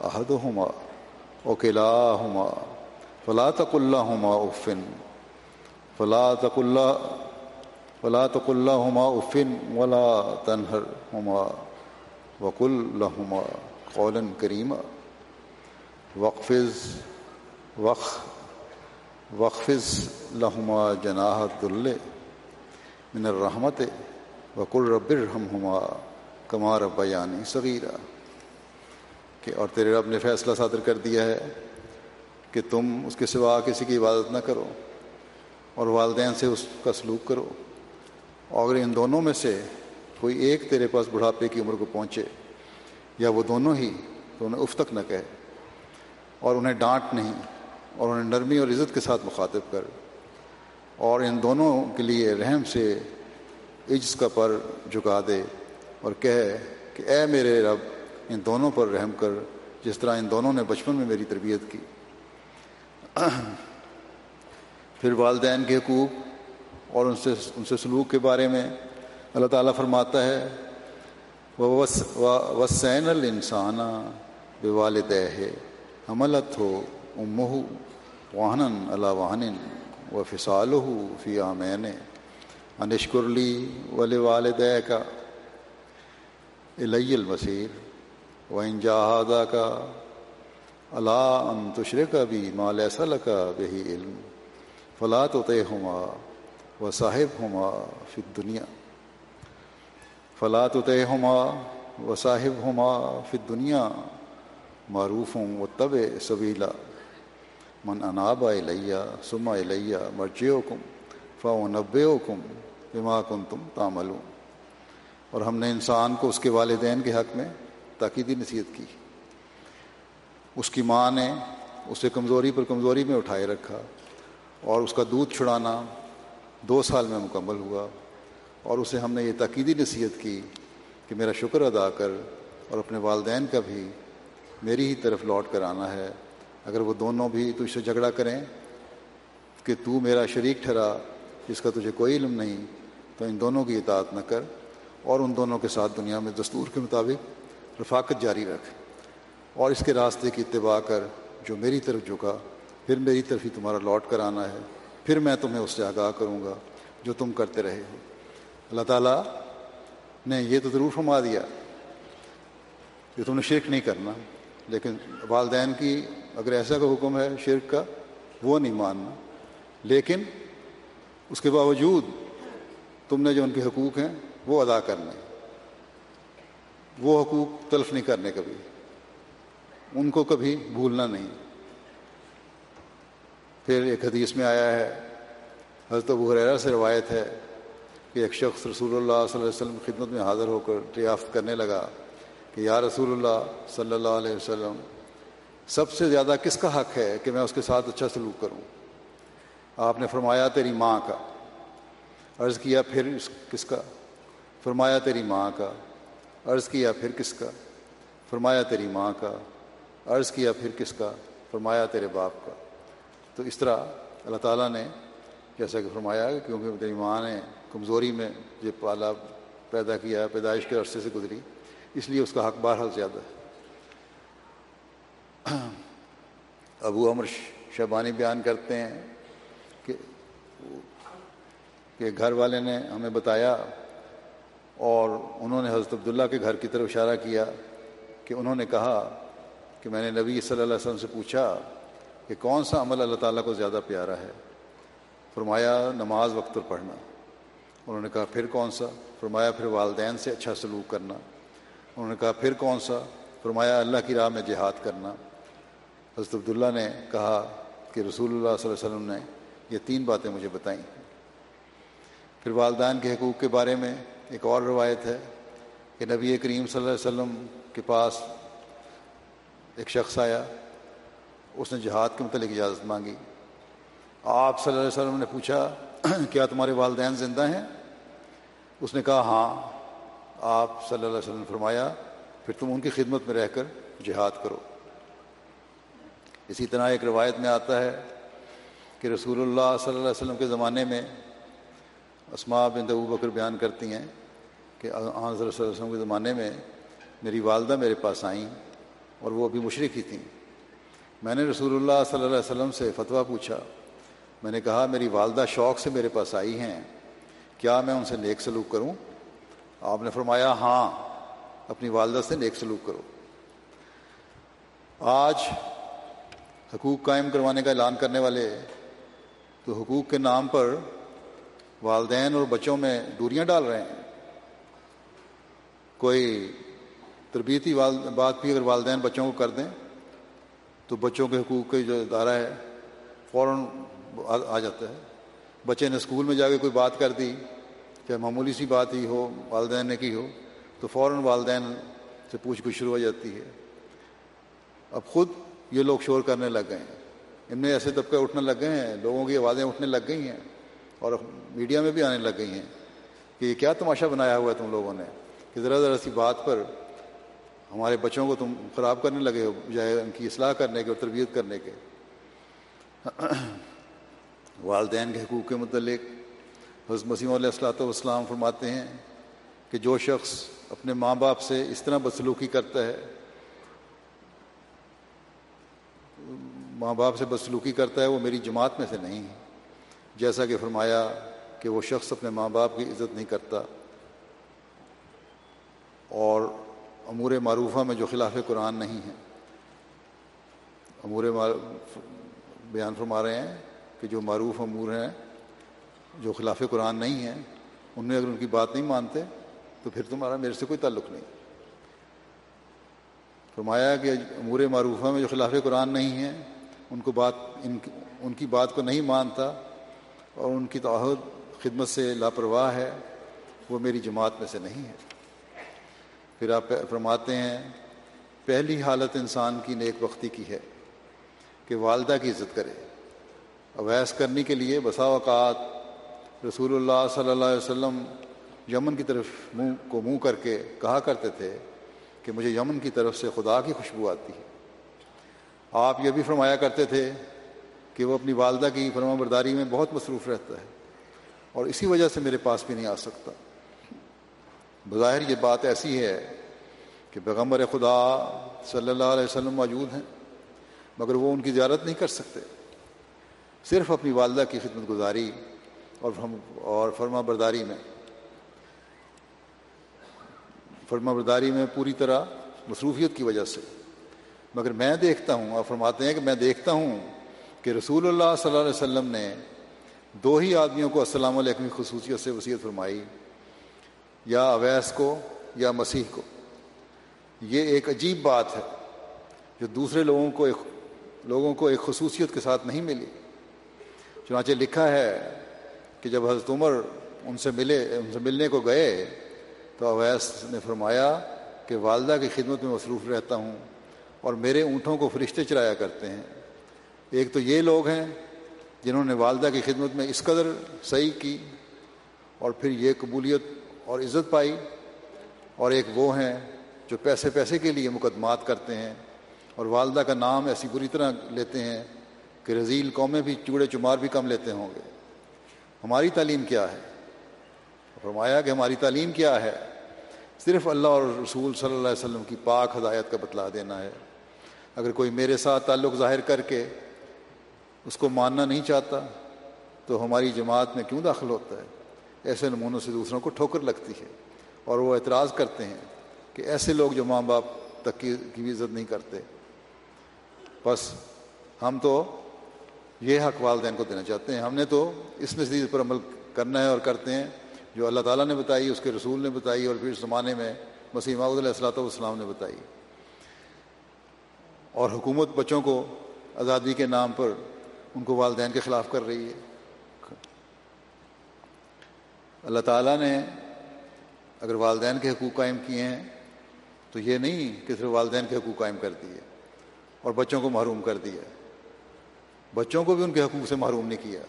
A: عہد ہما اوکلا ہما فلا تق اللہ ہما افن فلا تق اللہ فلا تق اللہ ہما افن ولا تنہر ہما وک الحما قول کریمہ وقفز وق وقفز لہما جناح دل من الرحمت وکل رب الرحمہما کما رب یعنی صغیرہ کہ اور تیرے رب نے فیصلہ صادر کر دیا ہے کہ تم اس کے سوا کسی کی عبادت نہ کرو اور والدین سے اس کا سلوک کرو اور ان دونوں میں سے کوئی ایک تیرے پاس بڑھاپے کی عمر کو پہنچے یا وہ دونوں ہی تو انہیں اف تک نہ کہے اور انہیں ڈانٹ نہیں اور انہیں نرمی اور عزت کے ساتھ مخاطب کر اور ان دونوں کے لیے رحم سے عجز کا پر جھکا دے اور کہے کہ اے میرے رب، ان دونوں پر رحم کر، جس طرح ان دونوں نے بچپن میں میری تربیت کی۔ پھر والدین کے حقوق اور ان سے ان سے سلوک کے بارے میں اللہ تعالیٰ فرماتا ہے وسین الانسان بے والد ہے حملت ہو امہ واہن اللہ واہن و فصال ہو فی آمین. انشکرلی ول والد کا الی المصیر. و انجاہدہ کا اللہ ان تشرے کا بھی مال ایسا کا بہی علم. فلاط و طے ہما و صاحب ہما فی دنیا فلاط و طے ہما و صاحب ہما فی دنیا معروف ہوں و طب صبیلا من اناب الیہ سما الیہ مرجے و کم فا و کم بما کن تم تامل اور ہم نے انسان کو اس کے والدین کے حق میں تاکیدی نصیحت کی۔ اس کی ماں نے اسے کمزوری پر کمزوری میں اٹھائے رکھا اور اس کا دودھ چھڑانا دو سال میں مکمل ہوا اور اسے ہم نے یہ تاکیدی نصیحت کی کہ میرا شکر ادا کر اور اپنے والدین کا بھی میری ہی طرف لوٹ کر آنا ہے۔ اگر وہ دونوں بھی تجھ سے جھگڑا کریں کہ تو میرا شریک ٹھہرا، جس کا تجھے کوئی علم نہیں، تو ان دونوں کی اطاعت نہ کر اور ان دونوں کے ساتھ دنیا میں دستور کے مطابق رفاقت جاری رکھ۔ اور اس کے راستے کی اتباع کر، جو میری طرف جھکا، پھر میری طرف ہی تمہارا لوٹ کر آنا ہے۔ پھر میں تمہیں اس سے آگاہ کروں گا جو تم کرتے رہے ہو۔ اللہ تعالیٰ نے یہ تو ضرور فرما دیا کہ تم نے شرک نہیں کرنا، لیکن والدین کی اگر ایسا کا حکم ہے شرک کا، وہ نہیں ماننا۔ لیکن اس کے باوجود تم نے جو ان کے حقوق ہیں، وہ ادا کرنے۔ وہ حقوق تلف نہیں کرنے کبھی۔ ان کو کبھی بھولنا نہیں۔ پھر ایک حدیث میں آیا ہے، حضرت ابو حریرہ سے روایت ہے کہ ایک شخص رسول اللہ صلی اللہ علیہ وسلم خدمت میں حاضر ہو کر دریافت کرنے لگا کہ یا رسول اللہ صلی اللہ علیہ وسلم سب سے زیادہ کس کا حق ہے کہ میں اس کے ساتھ اچھا سلوک کروں؟ آپ نے فرمایا تیری ماں کا۔ عرض کیا پھر کس کا؟ فرمایا تیری ماں کا۔ عرض کیا پھر کس کا؟ فرمایا تیری ماں کا۔ عرض کیا پھر کس کا؟ فرمایا تیرے باپ کا۔ تو اس طرح اللہ تعالیٰ نے جیسا کہ فرمایا کیونکہ تیری ماں نے کمزوری میں یہ پالا پیدا کیا، پیدائش کے عرصے سے گزری، اس لیے اس کا حق بہرحال زیادہ ہے۔ ابو امر شہبانی بیان کرتے ہیں کہ کہ گھر والے نے ہمیں بتایا اور انہوں نے حضرت عبداللہ کے گھر کی طرف اشارہ کیا کہ انہوں نے کہا کہ میں نے نبی صلی اللہ علیہ وسلم سے پوچھا کہ کون سا عمل اللہ تعالیٰ کو زیادہ پیارا ہے؟ فرمایا، نماز وقت پر پڑھنا۔ انہوں نے کہا، پھر کون سا؟ فرمایا، پھر والدین سے اچھا سلوک کرنا۔ انہوں نے کہا، پھر کون سا؟ فرمایا، اللہ کی راہ میں جہاد کرنا۔ حضرت عبداللہ نے کہا کہ رسول اللہ صلی اللہ علیہ وسلم نے یہ تین باتیں مجھے بتائیں۔ پھر والدین کے حقوق کے بارے میں ایک اور روایت ہے کہ نبی کریم صلی اللہ علیہ وسلم کے پاس ایک شخص آیا، اس نے جہاد کے متعلق اجازت مانگی۔ آپ صلی اللہ علیہ وسلم نے پوچھا، کیا تمہارے والدین زندہ ہیں؟ اس نے کہا ہاں۔ آپ صلی اللہ علیہ وسلم نے فرمایا، پھر تم ان کی خدمت میں رہ کر جہاد کرو۔ اسی طرح ایک روایت میں آتا ہے کہ رسول اللہ صلی اللہ علیہ وسلم کے زمانے میں اسما بن ابو بکر بیان کرتی ہیں کہ صلی اللہ علیہ وسلم کے زمانے میں میری والدہ میرے پاس آئیں اور وہ ابھی مشرق ہی تھیں۔ میں نے رسول اللہ صلی اللہ علیہ وسلم سے فتویٰ پوچھا۔ میں نے کہا، میری والدہ شوق سے میرے پاس آئی ہیں، کیا میں ان سے نیک سلوک کروں؟ آپ نے فرمایا ہاں اپنی والدہ سے نیک سلوک کرو۔ آج حقوق قائم کروانے کا اعلان کرنے والے تو حقوق کے نام پر والدین اور بچوں میں دوریاں ڈال رہے ہیں۔ کوئی تربیتی بات بھی اگر والدین بچوں کو کر دیں تو بچوں کے حقوق کا جو ادارہ ہے، فوراً آ جاتا ہے۔ بچے نے اسکول میں جا کے کوئی بات کر دی، چاہے معمولی سی بات ہی ہو، والدین نے کی ہو، تو فوراً والدین سے پوچھ گچھ شروع ہو جاتی ہے۔ اب خود یہ لوگ شور کرنے لگ گئے ہیں۔ ان میں ایسے طبقے اٹھنے لگ گئے ہیں، لوگوں کی آوازیں اٹھنے لگ گئی ہیں اور میڈیا میں بھی آنے لگ گئی ہیں کہ یہ کیا تماشا بنایا ہوا ہے تم لوگوں نے کہ ذرا ذرا سی بات پر ہمارے بچوں کو تم خراب کرنے لگے ہو، بجائے ان کی اصلاح کرنے کے اور تربیت کرنے کے۔ والدین کے حقوق کے متعلق حضرت مسیم علیہ السلاۃ والسلام فرماتے ہیں کہ جو شخص اپنے ماں باپ سے اس طرح بدسلوکی کرتا ہے ماں باپ سے بدسلوکی کرتا ہے، وہ میری جماعت میں سے نہیں ہے۔ جیسا کہ فرمایا کہ وہ شخص اپنے ماں باپ کی عزت نہیں کرتا۔ اور امور معروفہ میں جو خلاف قرآن نہیں ہے۔ امور بیان فرما رہے ہیں کہ جو معروف امور ہیں، جو خلاف قرآن نہیں ہیں، ان میں اگر ان کی بات نہیں مانتے، تو پھر تمہارا میرے سے کوئی تعلق نہیں۔ فرمایا کہ امور معروفہ میں جو خلاف قرآن نہیں ہیں ان کو بات، ان کی ان کی بات کو نہیں مانتا اور ان کی توحد خدمت سے لاپرواہ ہے، وہ میری جماعت میں سے نہیں ہے۔ پھر آپ فرماتے ہیں، پہلی حالت انسان کی نیک وقتی کی ہے کہ والدہ کی عزت کرے۔ اویس کرنے کے لیے بسا اوقات رسول اللہ صلی اللہ علیہ وسلم یمن کی طرف منہ کو منہ کر کے کہا کرتے تھے کہ مجھے یمن کی طرف سے خدا کی خوشبو آتی ہے۔ آپ یہ بھی فرمایا کرتے تھے کہ وہ اپنی والدہ کی فرما برداری میں بہت مصروف رہتا ہے اور اسی وجہ سے میرے پاس بھی نہیں آ سکتا۔ بظاہر یہ بات ایسی ہے کہ پیغمبر خدا صلی اللہ علیہ وسلم موجود ہیں، مگر وہ ان کی زیارت نہیں کر سکتے۔ صرف اپنی والدہ کی خدمت گزاری اور اور فرما برداری میں۔ فرما برداری میں پوری طرح مصروفیت کی وجہ سے۔ مگر میں دیکھتا ہوں اور فرماتے ہیں کہ میں دیکھتا ہوں کہ رسول اللہ صلی اللہ علیہ وسلم نے دو ہی آدمیوں کو السلام علیکم کی خصوصیت سے وصیت فرمائی، یا اویس کو یا مسیح کو۔ یہ ایک عجیب بات ہے جو دوسرے لوگوں کو ایک، لوگوں کو ایک خصوصیت کے ساتھ نہیں ملی۔ چنانچہ لکھا ہے کہ جب حضرت عمر ان سے ملے، ان سے ملنے کو گئے تو اویس نے فرمایا کہ والدہ کی خدمت میں مصروف رہتا ہوں۔ اور میرے اونٹوں کو فرشتے چرایا کرتے ہیں۔ ایک تو یہ لوگ ہیں جنہوں نے والدہ کی خدمت میں اس قدر صحیح کی اور پھر یہ قبولیت اور عزت پائی اور ایک وہ ہیں جو پیسے پیسے کے لیے مقدمات کرتے ہیں اور والدہ کا نام ایسی بری طرح لیتے ہیں کہ رضیل قومیں بھی چوڑے چمار بھی کم لیتے ہوں گے۔ ہماری تعلیم کیا ہے؟ فرمایا کہ ہماری تعلیم کیا ہے؟ صرف اللہ اور رسول صلی اللہ علیہ وسلم کی پاک ہدایت کا بتلا دینا ہے۔ اگر کوئی میرے ساتھ تعلق ظاہر کر کے اس کو ماننا نہیں چاہتا، تو ہماری جماعت میں کیوں داخل ہوتا ہے؟ ایسے نمونوں سے دوسروں کو ٹھوکر لگتی ہے اور وہ اعتراض کرتے ہیں کہ ایسے لوگ جو ماں باپ تک کی بھی عزت نہیں کرتے۔ بس ہم تو یہ حق والدین کو دینا چاہتے ہیں۔ ہم نے تو اس نزدیک پر عمل کرنا ہے اور کرتے ہیں۔ جو اللہ تعالیٰ نے بتائی، اس کے رسول نے بتائی اور پھر زمانے میں مسیح علیہ السلاۃ والسلام نے بتائی۔ اور حکومت بچوں کو آزادی کے نام پر ان کو والدین کے خلاف کر رہی ہے۔ اللہ تعالیٰ نے اگر والدین کے حقوق قائم کیے ہیں تو یہ نہیں کہ صرف والدین کے حقوق قائم کر دیے اور بچوں کو محروم کر دیا۔ بچوں کو بھی ان کے حقوق سے محروم نہیں کیا۔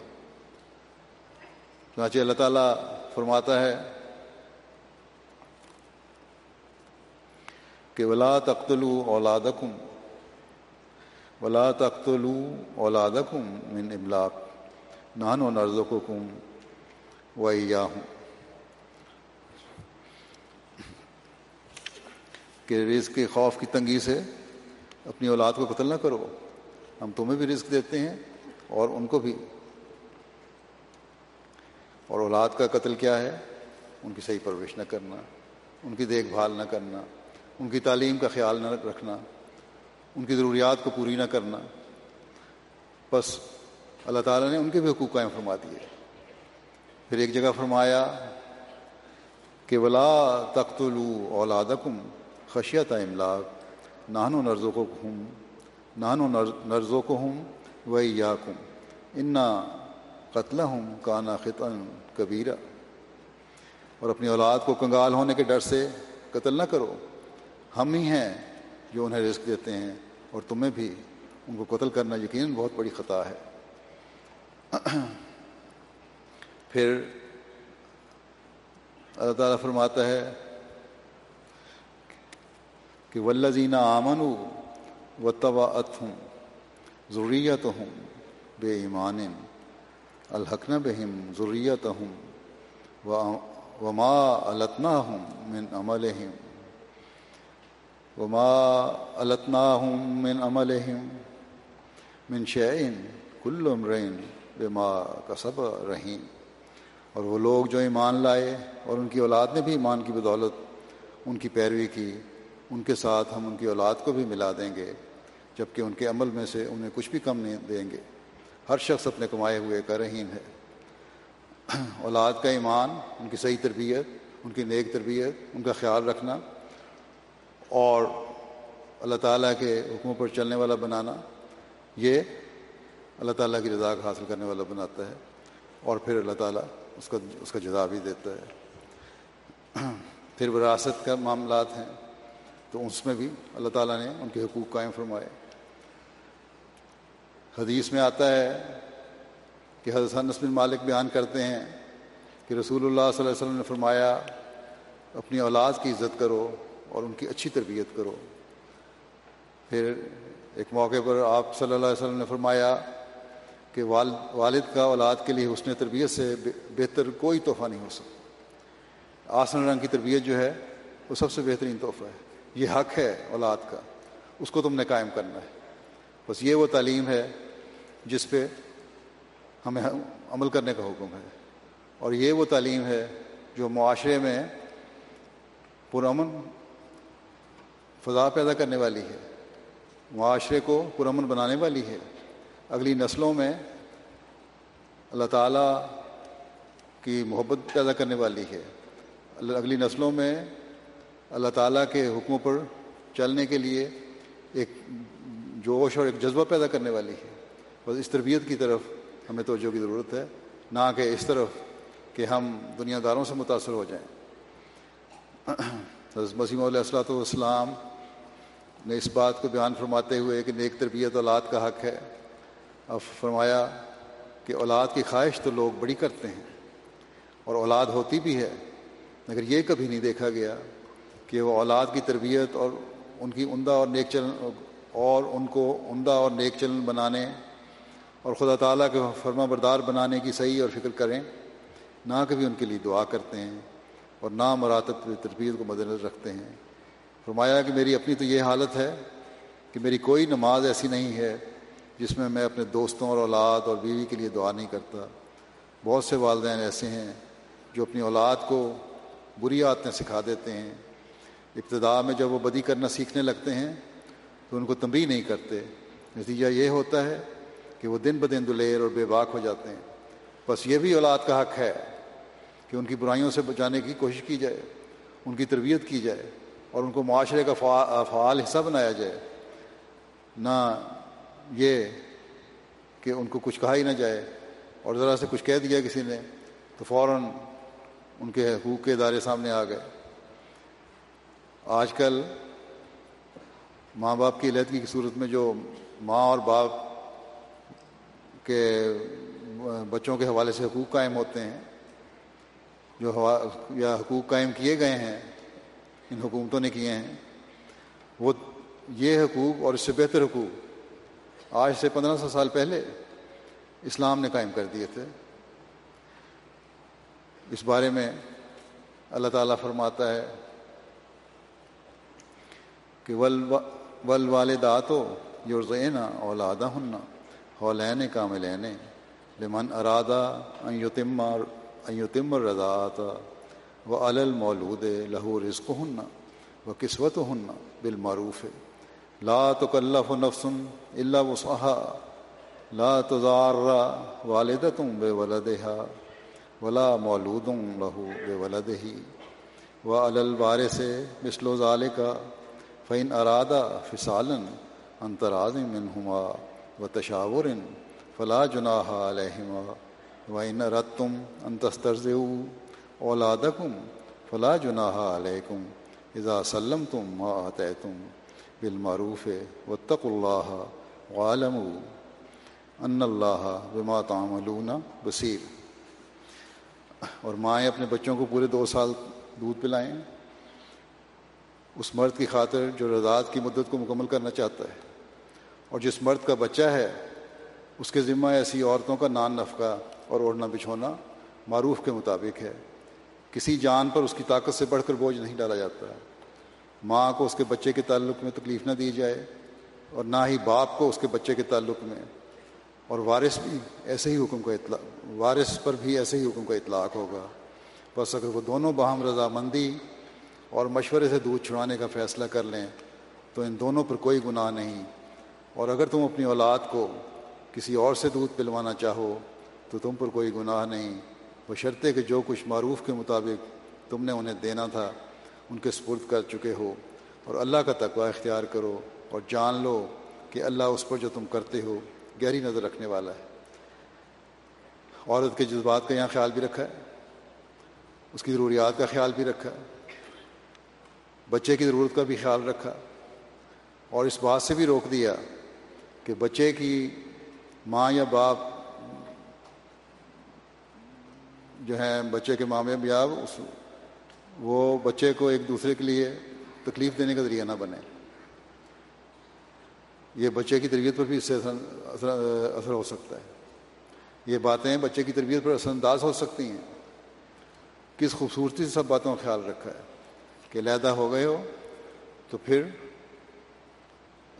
A: چنانچہ اللہ تعالیٰ فرماتا ہے کہ ولا تختلو اولادکم ولا تختلو اولادکم من ابلاق نان و نرزوں کم و کہ رزق کے خوف کی تنگی سے اپنی اولاد کو قتل نہ کرو۔ ہم تمہیں بھی رزق دیتے ہیں اور ان کو بھی۔ اور اولاد کا قتل کیا ہے؟ ان کی صحیح پرورش نہ کرنا، ان کی دیکھ بھال نہ کرنا، ان کی تعلیم کا خیال نہ رکھنا۔ ان کی ضروریات کو پوری نہ کرنا۔ بس اللہ تعالیٰ نے ان کے بھی حقوق قائم فرما دیے۔ پھر ایک جگہ فرمایا کہ ولا تخت الو اولادکم خشیت املاک نہن و نرزوں کو ہوں نہن و نرزوں کو ہوں و یا کم انا قتل ہوں کانا خطن کبیرہ اور اپنی اولاد کو کنگال ہونے کے ڈر سے قتل نہ کرو۔ ہم ہی ہیں جو انہیں رزق دیتے ہیں اور تمہیں بھی ان کو قتل کرنا یقیناً بہت بڑی خطا ہے۔ پھر اللہ تعالیٰ فرماتا ہے کہ ولزینہ آمن و طباعت ہوں ضروریت ہوں بے ایمان الحقن بہم ضروریت ہوں وما التنا ہوں من عمل وما التنا من عمل من شعین کل عمرین بے ماں کا سب رحیم اور وہ لوگ جو ایمان لائے اور ان کی اولاد نے بھی ایمان کی بدولت، ان کی پیروی کی، ان کے ساتھ ہم ان کی اولاد کو بھی ملا دیں گے جبکہ ان کے عمل میں سے انہیں کچھ بھی کم نہیں دیں گے۔ ہر شخص اپنے کمائے ہوئے کا رحیم ہے۔ اولاد کا ایمان، ان کی صحیح تربیت، ان کی نیک تربیت، ان کا خیال رکھنا اور اللہ تعالیٰ کے حکموں پر چلنے والا بنانا، یہ اللہ تعالیٰ کی رضا حاصل کرنے والا بناتا ہے اور پھر اللہ تعالیٰ اس کا اس کا جزا بھی دیتا ہے۔ پھر وراثت کا معاملات ہیں، تو اس میں بھی اللہ تعالیٰ نے ان کے حقوق قائم فرمائے۔ حدیث میں آتا ہے کہ حضرت نسم مالک بیان کرتے ہیں کہ رسول اللہ صلی اللہ علیہ وسلم نے فرمایا، اپنی اولاد کی عزت کرو۔ اور ان کی اچھی تربیت کرو۔ پھر ایک موقع پر آپ صلی اللہ علیہ وسلم نے فرمایا کہ والد کا اولاد کے لیے حسن تربیت سے بہتر کوئی تحفہ نہیں ہو سکتا۔ آسن رنگ کی تربیت جو ہے، وہ سب سے بہترین تحفہ ہے۔ یہ حق ہے اولاد کا۔ اس کو تم نے قائم کرنا ہے۔ بس یہ وہ تعلیم ہے جس پہ ہمیں عمل کرنے کا حکم ہے۔ اور یہ وہ تعلیم ہے جو معاشرے میں پرامن فضا پیدا کرنے والی ہے، معاشرے کو پرامن بنانے والی ہے۔ اگلی نسلوں میں اللہ تعالیٰ کی محبت پیدا کرنے والی ہے۔ اگلی نسلوں میں اللہ تعالیٰ کے حکموں پر چلنے کے لیے ایک جوش اور ایک جذبہ پیدا کرنے والی ہے۔ بس اس تربیت کی طرف ہمیں توجہ کی ضرورت ہے، نہ کہ اس طرف کہ ہم دنیا داروں سے متاثر ہو جائیں۔ مسیم علیہ السلاۃ والسلام نے اس بات کو بیان فرماتے ہوئے کہ نیک تربیت اولاد کا حق ہے۔ اب فرمایا کہ اولاد کی خواہش تو لوگ بڑی کرتے ہیں اور اولاد ہوتی بھی ہے، مگر یہ کبھی نہیں دیکھا گیا کہ وہ اولاد کی تربیت اور ان کی عمدہ اور نیک چلن، اور ان کو عمدہ اور نیک چلن بنانے اور خدا تعالیٰ کے فرما بردار بنانے کی صحیح اور فکر کریں، نہ کبھی ان کے لیے دعا کرتے ہیں اور نہ مراتب تربیت کو مد نظر رکھتے ہیں۔ فرمایا کہ میری اپنی تو یہ حالت ہے کہ میری کوئی نماز ایسی نہیں ہے جس میں میں اپنے دوستوں اور اولاد اور بیوی کے لیے دعا نہیں کرتا۔ بہت سے والدین ایسے ہیں جو اپنی اولاد کو بری عادتیں سکھا دیتے ہیں۔ ابتدا میں جب وہ بدی کرنا سیکھنے لگتے ہیں تو ان کو تنبیہ نہیں کرتے۔ نتیجہ یہ ہوتا ہے کہ وہ دن بدن دلیر اور بے باک ہو جاتے ہیں۔ بس یہ بھی اولاد کا حق ہے کہ ان کی برائیوں سے بچانے کی کوشش کی جائے، ان کی تربیت کی جائے۔ اور ان کو معاشرے کا فعال حصہ بنایا جائے۔ نہ یہ کہ ان کو کچھ کہا ہی نہ جائے اور ذرا سے کچھ کہہ دیا کسی نے تو فوراً ان کے حقوق کے ادارے سامنے آ گئے۔ آج کل ماں باپ کی علیحدگی کی صورت میں جو ماں اور باپ کے بچوں کے حوالے سے حقوق قائم ہوتے ہیں، جو یا حقوق قائم کیے گئے ہیں ان حکومتوں نے کیے ہیں۔ وہ یہ حقوق اور اس سے بہتر حقوق آج سے پندرہ سو سال پہلے اسلام نے قائم کر دیے تھے۔ اس بارے میں اللہ تعالیٰ فرماتا ہے کہ ول ول والدات ہو یورزین اولادہ ہننا ہولین کاملین لمن ارادہ ایتم ایتم رضاعت و المولود لہو رزق ہننا و قسوت ہننا بالمعروف. لا تکلف نفس اللہ وصحا لا تزار والدتم بے ولدہا ولا مولود لہو بے ولد ہی و الوارث مثل ذالک فعین ارادہ فسالن انتراز منہما و تشاور فلا جناح علیہما و ان رتم انتسترز اولادکم فلا جناح علیکم اذا سلم تم ما تم بالمعروف واتقوا اللہ عالم ان اللہ بما تعملون بصیر۔ اور مائیں اپنے بچوں کو پورے دو سال دودھ پلائیں۔ اس مرد کی خاطر جو رضاعت کی مدت کو مکمل کرنا چاہتا ہے۔ اور جس مرد کا بچہ ہے، اس کے ذمہ ایسی عورتوں کا نان نفقہ اور اوڑھنا بچھونا معروف کے مطابق ہے۔ کسی جان پر اس کی طاقت سے بڑھ کر بوجھ نہیں ڈالا جاتا۔ ماں کو اس کے بچے کے تعلق میں تکلیف نہ دی جائے اور نہ ہی باپ کو اس کے بچے کے تعلق میں۔ اور وارث بھی ایسے ہی حکم کا اطلاع وارث پر بھی ایسے ہی حکم کا اطلاق ہوگا۔ بس اگر وہ دونوں باہم رضامندی اور مشورے سے دودھ چھڑانے کا فیصلہ کر لیں، تو ان دونوں پر کوئی گناہ نہیں۔ اور اگر تم اپنی اولاد کو کسی اور سے دودھ پلوانا چاہو، تو تم پر کوئی گناہ نہیں۔ وہ شرطے کہ جو کچھ معروف کے مطابق تم نے انہیں دینا تھا، ان کے سپرد کر چکے ہو اور اللہ کا تقوی اختیار کرو اور جان لو کہ اللہ اس پر جو تم کرتے ہو گہری نظر رکھنے والا ہے۔ عورت کے جذبات کا یہاں خیال بھی رکھا ہے، اس کی ضروریات کا خیال بھی رکھا بچے کی ضرورت کا بھی خیال رکھا اور اس بات سے بھی روک دیا کہ بچے کی ماں یا باپ جو ہیں بچے کے معاملے میں یا وہ بچے کو ایک دوسرے کے لیے تکلیف دینے کا ذریعہ نہ بنے۔ یہ بچے کی تربیت پر بھی اس سے اثر اثر ہو سکتا ہے۔ یہ باتیں بچے کی تربیت پر اثر انداز ہو سکتی ہیں۔ کس خوبصورتی سے سب باتوں کا خیال رکھا ہے؟ کہ علیحدہ ہو گئے ہو تو پھر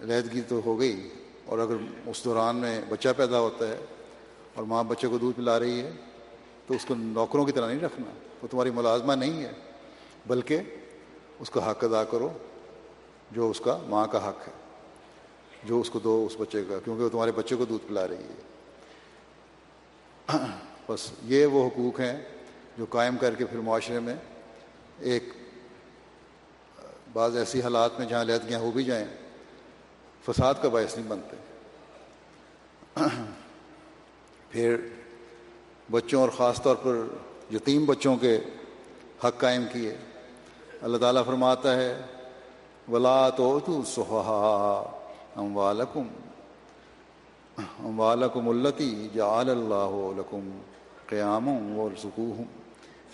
A: علیحدگی تو ہو گئی۔ اور اگر اس دوران میں بچہ پیدا ہوتا ہے اور ماں بچے کو دودھ پلا رہی ہے تو اس کو نوکروں کی طرح نہیں رکھنا وہ تمہاری ملازمہ نہیں ہے، بلکہ اس کا حق ادا کرو جو اس کا ماں کا حق ہے، جو اس کو دو اس بچے کا، کیونکہ وہ تمہارے بچے کو دودھ پلا رہی ہے۔ بس یہ وہ حقوق ہیں جو قائم کر کے پھر معاشرے میں ایک بعض ایسی حالات میں جہاں علیحدگیاں ہو بھی جائیں، فساد کا باعث نہیں بنتے۔ پھر بچوں اور خاص طور پر یتیم بچوں کے حق قائم کیے۔ اللہ تعالیٰ فرماتا ہے، ولا تو سہا ام والکم ام والکم التی جعل اللہ لکم قیام و سکوہم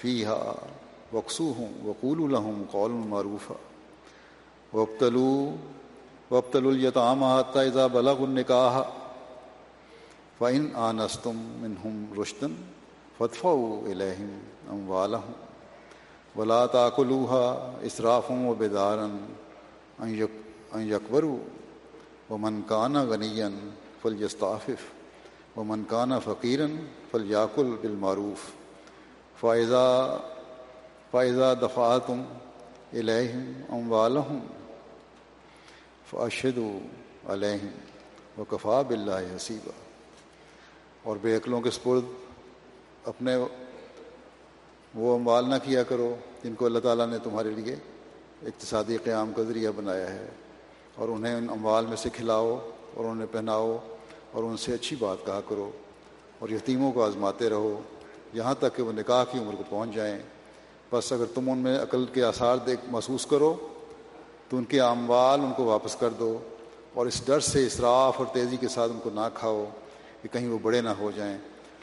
A: فیہا وقصوہم وقول لہم قول معروفہ وابتلو وابتلو الیتام حتی اذا بلغ النکاح فإن آنستم منہم رشدن فادفعوا الیہم اموالہم ولا تاکلوها اسرافا و بیدارا ان یکبروا و منکانہ غنی فلیستعفف و منکانہ فقیرن فلیاق بالمعروف فائضہ فائضہ دفعتم الہم ام والم فاشد علیہم و کفا بلّہ حسیبہ اور بے عقلوں کے سپرد اپنے وہ اموال نہ کیا کرو جن کو اللہ تعالیٰ نے تمہارے لیے اقتصادی قیام کا ذریعہ بنایا ہے اور انہیں ان اموال میں سے کھلاؤ اور انہیں پہناؤ اور ان سے اچھی بات کہا کرو اور یتیموں کو آزماتے رہو یہاں تک کہ وہ نکاح کی عمر کو پہنچ جائیں۔ بس اگر تم ان میں عقل کے آثار دیکھ محسوس کرو تو ان کے اموال ان کو واپس کر دو اور اس ڈر سے اصراف اور تیزی کے ساتھ ان کو نہ کھاؤ۔ کہ کہیں وہ بڑے نہ ہو جائیں۔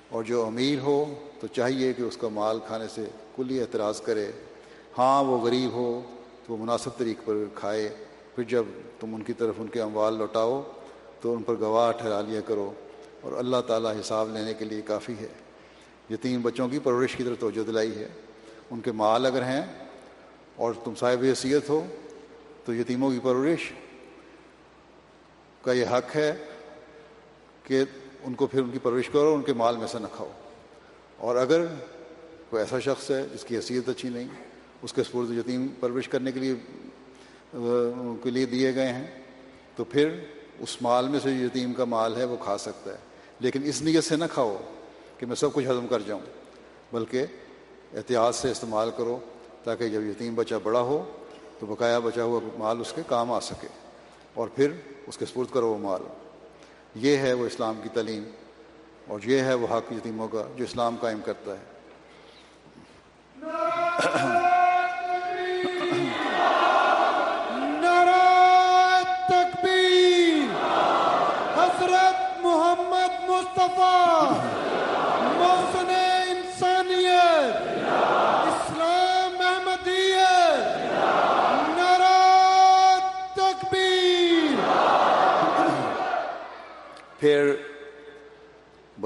A: اور جو امیر ہو تو چاہیے کہ اس کا مال کھانے سے کلی اعتراض کرے۔ ہاں وہ غریب ہو تو وہ مناسب طریقے پر کھائے۔ پھر جب تم ان کی طرف ان کے اموال لوٹاؤ تو ان پر گواہ ٹھہرا لیا کرو۔ اور اللہ تعالیٰ حساب لینے کے لیے کافی ہے۔ یتیم بچوں کی پرورش کی طرف توجہ دلائی ہے۔ ان کے مال اگر ہیں اور تم صاحب حیثیت ہو تو یتیموں کی پرورش کا یہ حق ہے کہ ان کو پھر ان کی پرورش کرو، ان کے مال میں سے نہ کھاؤ۔ اور اگر کوئی ایسا شخص ہے جس کی حیثیت اچھی نہیں، اس کے سپرد یتیم پرورش کرنے کے لیے کے لیے دیے گئے ہیں، تو پھر اس مال میں سے جو یتیم کا مال ہے، وہ کھا سکتا ہے۔ لیکن اس نیت سے نہ کھاؤ کہ میں سب کچھ ہضم کر جاؤں، بلکہ احتیاط سے استعمال کرو تاکہ جب یتیم بچہ بڑا ہو، تو بقایا بچا ہوا مال اس کے کام آ سکے۔ اور پھر اس کے سپرد کرو وہ مال۔ یہ ہے وہ اسلام کی تعلیم اور یہ ہے وہ حق یتیموں کا جو اسلام قائم کرتا ہے۔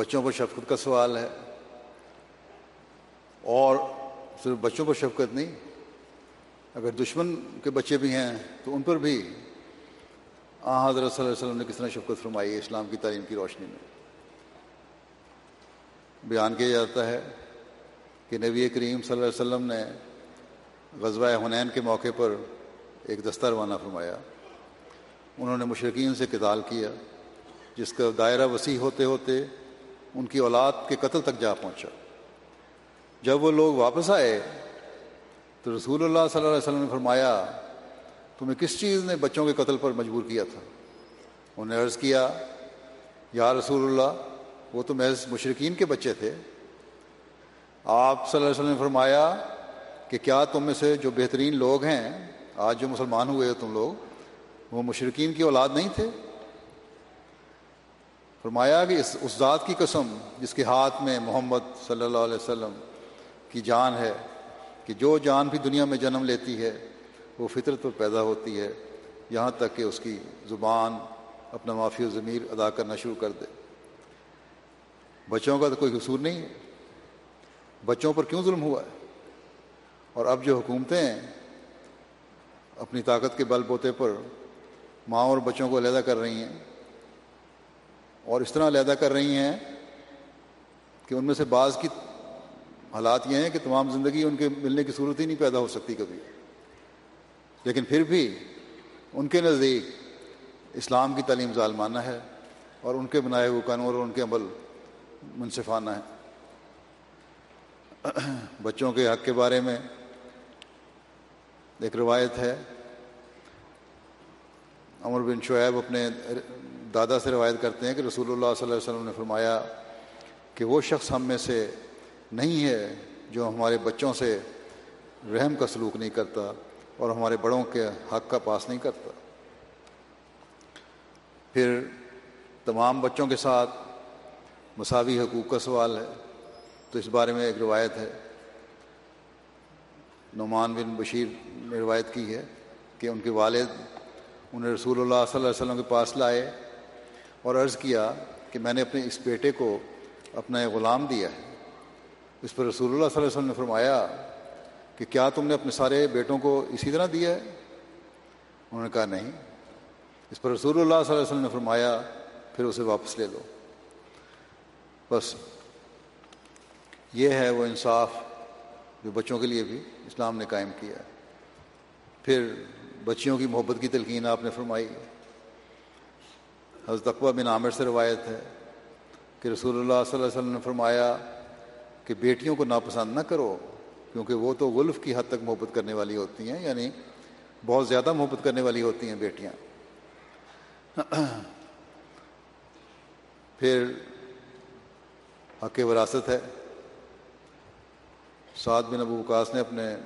A: بچوں پر شفقت کا سوال ہے اور صرف بچوں پر شفقت نہیں، اگر دشمن کے بچے بھی ہیں تو ان پر بھی۔ آ، حضرت صلی اللہ علیہ وسلم نے کس طرح شفقت فرمائی ہے اسلام کی تعلیم کی روشنی میں؟ بیان کیا جاتا ہے کہ نبی کریم صلی اللہ علیہ وسلم نے غزوہ حنین کے موقع پر ایک دستہ روانہ فرمایا۔ انہوں نے مشرقین سے قتال کیا، جس کا دائرہ وسیع ہوتے ہوتے ان کی اولاد کے قتل تک جا پہنچا۔ جب وہ لوگ واپس آئے تو رسول اللہ صلی اللہ علیہ وسلم نے فرمایا، تمہیں کس چیز نے بچوں کے قتل پر مجبور کیا تھا؟ انہوں نے عرض کیا، یا رسول اللہ، وہ تو محض مشرقین کے بچے تھے۔ آپ صلی اللہ علیہ وسلم نے فرمایا کہ کیا تم میں سے جو بہترین لوگ ہیں، آج جو مسلمان ہوئے ہو تم لوگ، وہ مشرقین کی اولاد نہیں تھے؟ فرمایا کہ اس اس ذات کی قسم جس کے ہاتھ میں محمد صلی اللہ علیہ وسلم کی جان ہے کہ جو جان بھی دنیا میں جنم لیتی ہے، وہ فطرت پر پیدا ہوتی ہے، یہاں تک کہ اس کی زبان اپنا معافی و ضمیر ادا کرنا شروع کر دے۔ بچوں کا تو کوئی قصور نہیں ہے۔ بچوں پر کیوں ظلم ہوا ہے؟ اور اب جو حکومتیں اپنی طاقت کے بل بوتے پر ماں اور بچوں کو علیحدہ کر رہی ہیں اور اس طرح علیحدہ کر رہی ہیں کہ ان میں سے بعض کی حالات یہ ہیں کہ تمام زندگی ان کے ملنے کی صورت ہی نہیں پیدا ہو سکتی کبھی۔ لیکن پھر بھی ان کے نزدیک اسلام کی تعلیم ظالمانہ ہے اور ان کے بنائے ہوئے قانون اور ان کے عمل منصفانہ ہے بچوں کے حق کے بارے میں ایک روایت ہے۔ عمر بن شعیب اپنے دادا سے روایت کرتے ہیں کہ رسول اللہ صلی اللہ علیہ وسلم نے فرمایا کہ وہ شخص ہم میں سے نہیں ہے جو ہمارے بچوں سے رحم کا سلوک نہیں کرتا اور ہمارے بڑوں کے حق کا پاس نہیں کرتا۔ پھر تمام بچوں کے ساتھ مساوی حقوق کا سوال ہے۔ تو اس بارے میں ایک روایت ہے۔ نعمان بن بشیر نے روایت کی ہے کہ ان کے والد انہیں رسول اللہ صلی اللہ علیہ وسلم کے پاس لائے۔ اور عرض کیا کہ میں نے اپنے اس بیٹے کو اپنا ایک غلام دیا ہے۔ اس پر رسول اللہ صلی اللہ علیہ وسلم نے فرمایا کہ کیا تم نے اپنے سارے بیٹوں کو اسی طرح دیا ہے؟ انہوں نے کہا نہیں۔ اس پر رسول اللہ صلی اللہ علیہ وسلم نے فرمایا پھر اسے واپس لے لو۔ بس یہ ہے وہ انصاف جو بچوں کے لیے بھی اسلام نے قائم کیا پھر بچیوں کی محبت کی تلقین آپ نے فرمائی۔ حضرت اقبا بن عامر سے روایت ہے کہ رسول اللہ صلی اللہ علیہ وسلم نے فرمایا کہ بیٹیوں کو ناپسند نہ کرو، کیونکہ وہ تو غلف کی حد تک محبت کرنے والی ہوتی ہیں یعنی بہت زیادہ محبت کرنے والی ہوتی ہیں بیٹیاں۔ پھر حق وراثت ہے۔ سعد بن ابو وقاص نے اپنے،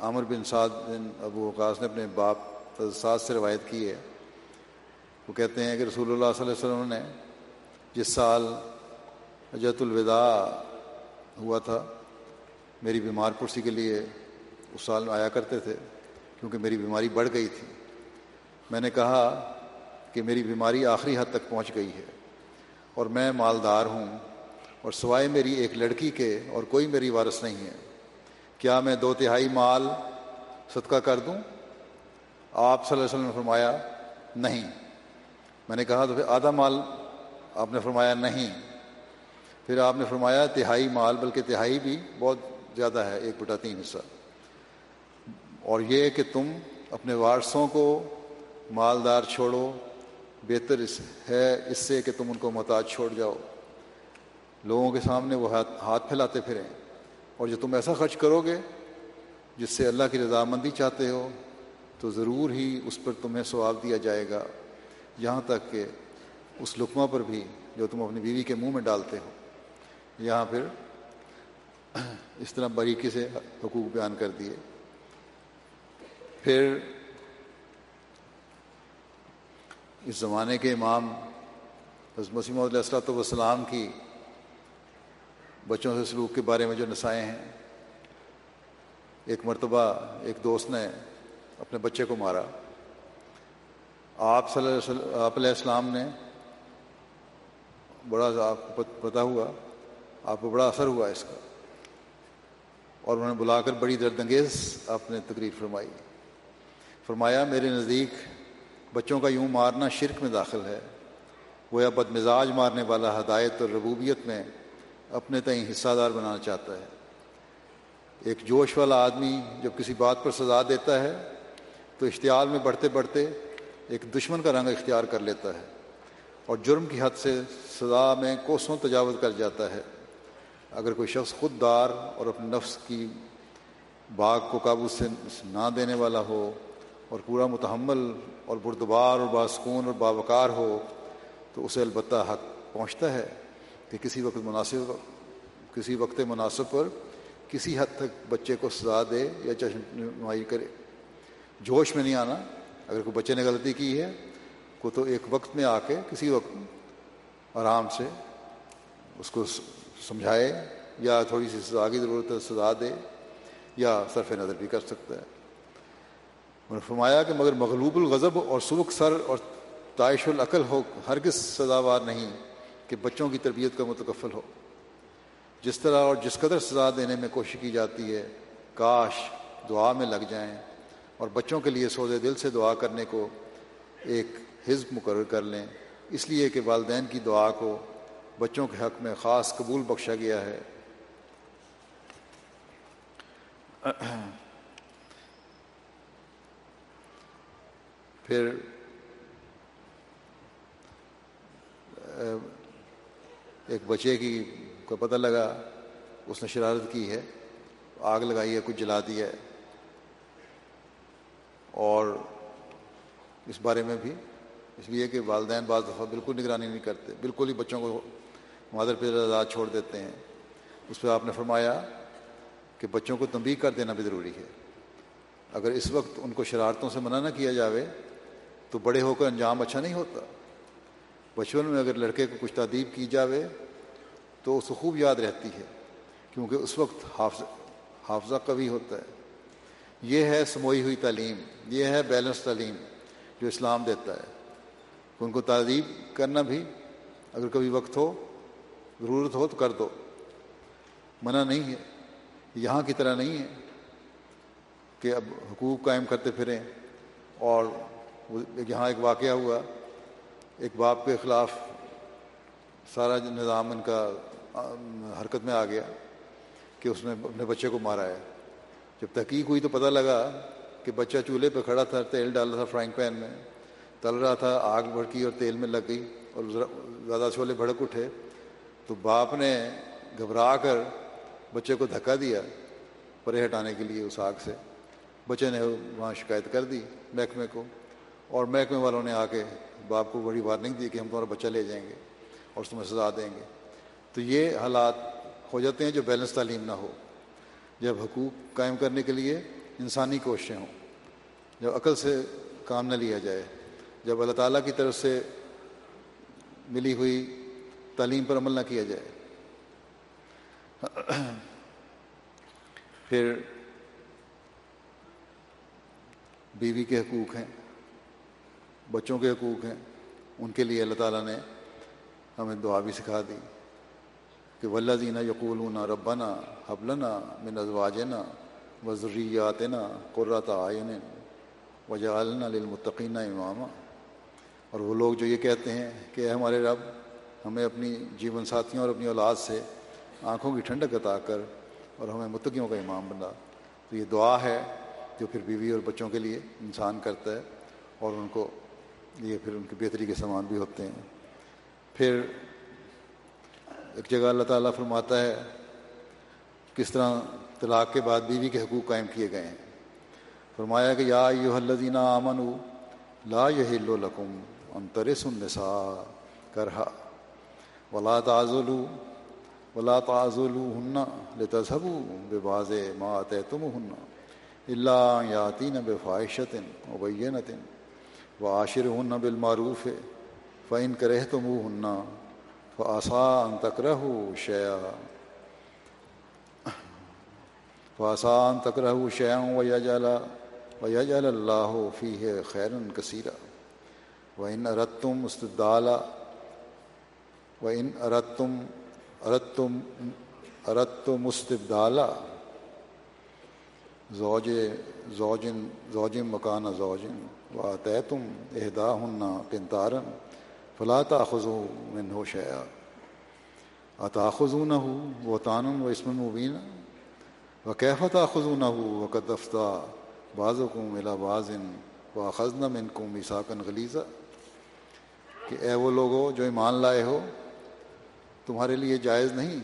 A: عامر بن سعد بن ابو وقاص نے اپنے باپ سعد سے روایت کی ہے۔ وہ کہتے ہیں کہ رسول اللہ صلی اللہ علیہ وسلم نے جس سال اجت الوداع ہوا تھا، میری بیمار پرسی کے لیے اس سال میں آیا کرتے تھے کیونکہ میری بیماری بڑھ گئی تھی۔ میں نے کہا کہ میری بیماری آخری حد تک پہنچ گئی ہے اور میں مالدار ہوں اور سوائے میری ایک لڑکی کے اور کوئی میری وارث نہیں ہے۔ کیا میں دو تہائی مال صدقہ کر دوں؟ آپ صلی اللہ علیہ وسلم نے فرمایا، نہیں۔ میں نے کہا تو پھر آدھا مال آپ نے فرمایا نہیں۔ پھر آپ نے فرمایا تہائی مال، بلکہ تہائی بھی بہت زیادہ ہے، ایک بٹا تین حصہ۔ اور یہ کہ تم اپنے وارثوں کو مالدار چھوڑو، بہتر اس ہے اس سے کہ تم ان کو محتاج چھوڑ جاؤ۔ لوگوں کے سامنے وہ ہاتھ پھیلاتے پھریں۔ اور جو تم ایسا خرچ کرو گے جس سے اللہ کی رضامندی چاہتے ہو، تو ضرور ہی اس پر تمہیں ثواب دیا جائے گا۔ یہاں تک کہ اس لقمہ پر بھی جو تم اپنی بیوی کے منہ میں ڈالتے ہو، یہاں پھر اس طرح باریکی سے حقوق بیان کر دیے۔ پھر اس زمانے کے امام مسیم علیہ السلۃ والسلام کی بچوں سے سلوک کے بارے میں جو نسائیں ہیں، ایک مرتبہ ایک دوست نے اپنے بچے کو مارا۔ آپ صلی اللہ علیہ آپ علیہ السلام نے بڑا آپ کو پتہ ہوا، آپ کو بڑا اثر ہوا اس کا۔ اور انہوں نے بلا کر بڑی درد انگیز آپ نے تقریر فرمائی۔ فرمایا، میرے نزدیک بچوں کا یوں مارنا شرک میں داخل ہے۔ وہ یا بد مزاج مارنے والا ہدایت اور ربوبیت میں اپنے تئیں حصہ دار بنانا چاہتا ہے۔ ایک جوش والا آدمی جب کسی بات پر سزا دیتا ہے تو اشتعال میں بڑھتے بڑھتے ایک دشمن کا رنگ اختیار کر لیتا ہے اور جرم کی حد سے سزا میں کوسوں تجاوز کر جاتا ہے۔ اگر کوئی شخص خود دار اور اپنے نفس کی باغ کو قابو سے نہ دینے والا ہو اور پورا متحمل اور بردبار اور باسکون اور باوقار ہو، تو اسے البتہ حق پہنچتا ہے کہ کسی وقت مناسب، کسی وقت مناسب پر کسی حد تک بچے کو سزا دے یا چشم نمائی کرے۔ جوش میں نہیں آنا۔ اگر کوئی بچے نے غلطی کی ہے، کو تو ایک وقت میں آ کے کسی وقت آرام سے اس کو سمجھائے یا تھوڑی سی سزا کی ضرورت ہے، سزا دے یا صرف نظر بھی کر سکتا ہے۔ انہوں نے فرمایا کہ مگر مغلوب الغضب اور سبک سر اور تعش العقل ہو، ہرگز سزاوار نہیں کہ بچوں کی تربیت کا متکفل ہو۔ جس طرح اور جس قدر سزا دینے میں کوشش کی جاتی ہے، کاش دعا میں لگ جائیں۔ اور بچوں کے لیے سودے دل سے دعا کرنے کو ایک حزب مقرر کر لیں۔ اس لیے کہ والدین کی دعا کو بچوں کے حق میں خاص قبول بخشا گیا ہے۔ پھر ایک بچے کی کو پتہ لگا، اس نے شرارت کی ہے، آگ لگائی ہے، کچھ جلا دیا ہے۔ اور اس بارے میں بھی، اس لیے کہ والدین بعض دفعہ بالکل نگرانی نہیں کرتے، بالکل ہی بچوں کو مادر پہ آزاد چھوڑ دیتے ہیں۔ اس پہ آپ نے فرمایا کہ بچوں کو تنبیہ کر دینا بھی ضروری ہے۔ اگر اس وقت ان کو شرارتوں سے منع نہ کیا جاوے، تو بڑے ہو کر انجام اچھا نہیں ہوتا۔ بچپن میں اگر لڑکے کو کچھ تعدیب کی جاوے، تو اس کو خوب یاد رہتی ہے، کیونکہ اس وقت حافظ، حافظہ قوی ہوتا ہے۔ یہ ہے سموئی ہوئی تعلیم، یہ ہے بیلنس تعلیم جو اسلام دیتا ہے۔ ان کو تعدیب کرنا بھی اگر کبھی وقت ہو، ضرورت ہو تو کر دو۔ منع نہیں ہے، یہاں کی طرح نہیں ہے کہ اب حقوق قائم کرتے پھریں اور یہاں ایک واقعہ ہوا، ایک باپ کے خلاف سارا نظام ان کا حرکت میں آ گیا کہ اس نے اپنے بچے کو مارا ہے۔ جب تحقیق ہوئی تو پتہ لگا کہ بچہ چولہے پہ کھڑا تھا، تیل ڈالا تھا فرائنگ پین میں۔ تل رہا تھا، آگ بھڑکی اور تیل میں لگ گئی اور زیادہ چھولے بھڑک اٹھے۔ تو باپ نے گھبرا کر بچے کو دھکا دیا پرے ہٹانے کے لیے اس آگ سے۔ بچے نے وہاں شکایت کر دی محکمے کو اور محکمے والوں نے آ کے باپ کو بڑی وارننگ دی کہ ہم تمہارا بچہ لے جائیں گے اور تمہیں سزا دیں گے۔ تو یہ حالات ہو جاتے ہیں جو بیلنس تعلیم نہ ہو۔ جب حقوق قائم کرنے کے لیے انسانی کوششیں ہوں، جب عقل سے کام نہ لیا جائے، جب اللہ تعالیٰ کی طرف سے ملی ہوئی تعلیم پر عمل نہ کیا جائے، پھر بیوی کے حقوق ہیں، بچوں کے حقوق ہیں، ان کے لیے اللہ تعالیٰ نے ہمیں دعا بھی سکھا دی۔ کہ ولہ زینہ یقول ربنا حبلنا من ازواجنا وضریاتنا قرۃ آئین وجعلنا للمتقین امامہ اور وہ لوگ جو یہ کہتے ہیں کہ ہمارے رب، ہمیں اپنی جیون ساتھیوں اور اپنی اولاد سے آنکھوں کی ٹھنڈک عطا کر اور ہمیں متقیوں کا امام بنا۔ تو یہ دعا ہے جو پھر بیوی اور بچوں کے لیے انسان کرتا ہے اور ان کو یہ پھر ان کی بہتری کے سامان بھی ہوتے ہیں۔ پھر ایک جگہ اللہ تعالیٰ فرماتا ہے کس طرح طلاق کے بعد بیوی کے حقوق قائم کیے گئے ہیں۔ فرمایا کہ یا یو الذین آمن لا یحل لکم ان ترس النساء کرہا ولا تعزلوا ولا تعزلوهن لتذهبوا ببعض ما اتيتموهن الا ياتين بفاحشة مبينة وعاشرهن بالمعروف فإن كرهتموهن فآسا أن تكرهوا شيئا فآسا أن تكرهوا شيئا ويجعل ويجعل الله فيه خيرا كثيرا وإن أردتم استبدال و ان ارتم ارتم ارت مستبدالا زوج زوجن زوجم مکان زوجن و طے تم اہدا ہننا پنتارن فلاں خزو من ہو شیا نہ ہو وہ تانم و اسم مبین و کیفت خزو ہو و قدفتہ بعض کم ملا بازن و خزن من کم عیساکن غلیزہ کہ اے وہ لوگو جو ایمان لائے ہو، تمہارے لیے جائز نہیں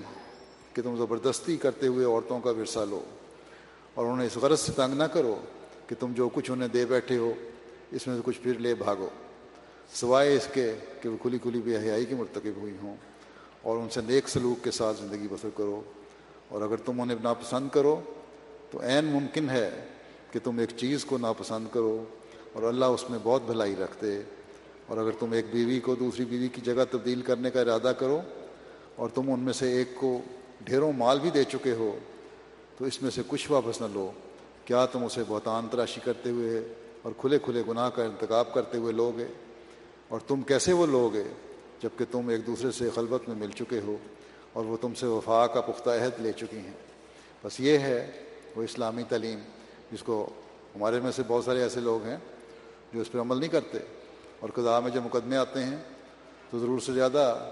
A: کہ تم زبردستی کرتے ہوئے عورتوں کا ورثہ لو۔ اور انہیں اس غرض سے تنگ نہ کرو کہ تم جو کچھ انہیں دے بیٹھے ہو، اس میں سے کچھ پھر لے بھاگو۔ سوائے اس کے کہ وہ کھلی کھلی بے حیائی کی مرتکب ہوئی ہوں اور ان سے نیک سلوک کے ساتھ زندگی بسر کرو اور اگر تم انہیں ناپسند کرو تو عین ممکن ہے کہ تم ایک چیز کو ناپسند کرو اور اللہ اس میں بہت بھلائی رکھتے اور اگر تم ایک بیوی کو دوسری بیوی کی جگہ تبدیل کرنے کا ارادہ کرو اور تم ان میں سے ایک کو ڈھیروں مال بھی دے چکے ہو تو اس میں سے کچھ واپس نہ لو۔ کیا تم اسے بہتان تراشی کرتے ہوئے اور کھلے کھلے گناہ کا انتخاب کرتے ہوئے لوگے؟ اور تم کیسے وہ لوگے جبکہ تم ایک دوسرے سے خلبت میں مل چکے ہو اور وہ تم سے وفا کا پختہ عہد لے چکی ہیں؟ بس یہ ہے وہ اسلامی تعلیم جس کو ہمارے میں سے بہت سارے ایسے لوگ ہیں جو اس پر عمل نہیں کرتے اور قضاء میں جب مقدمے آتے ہیں تو ضرور سے زیادہ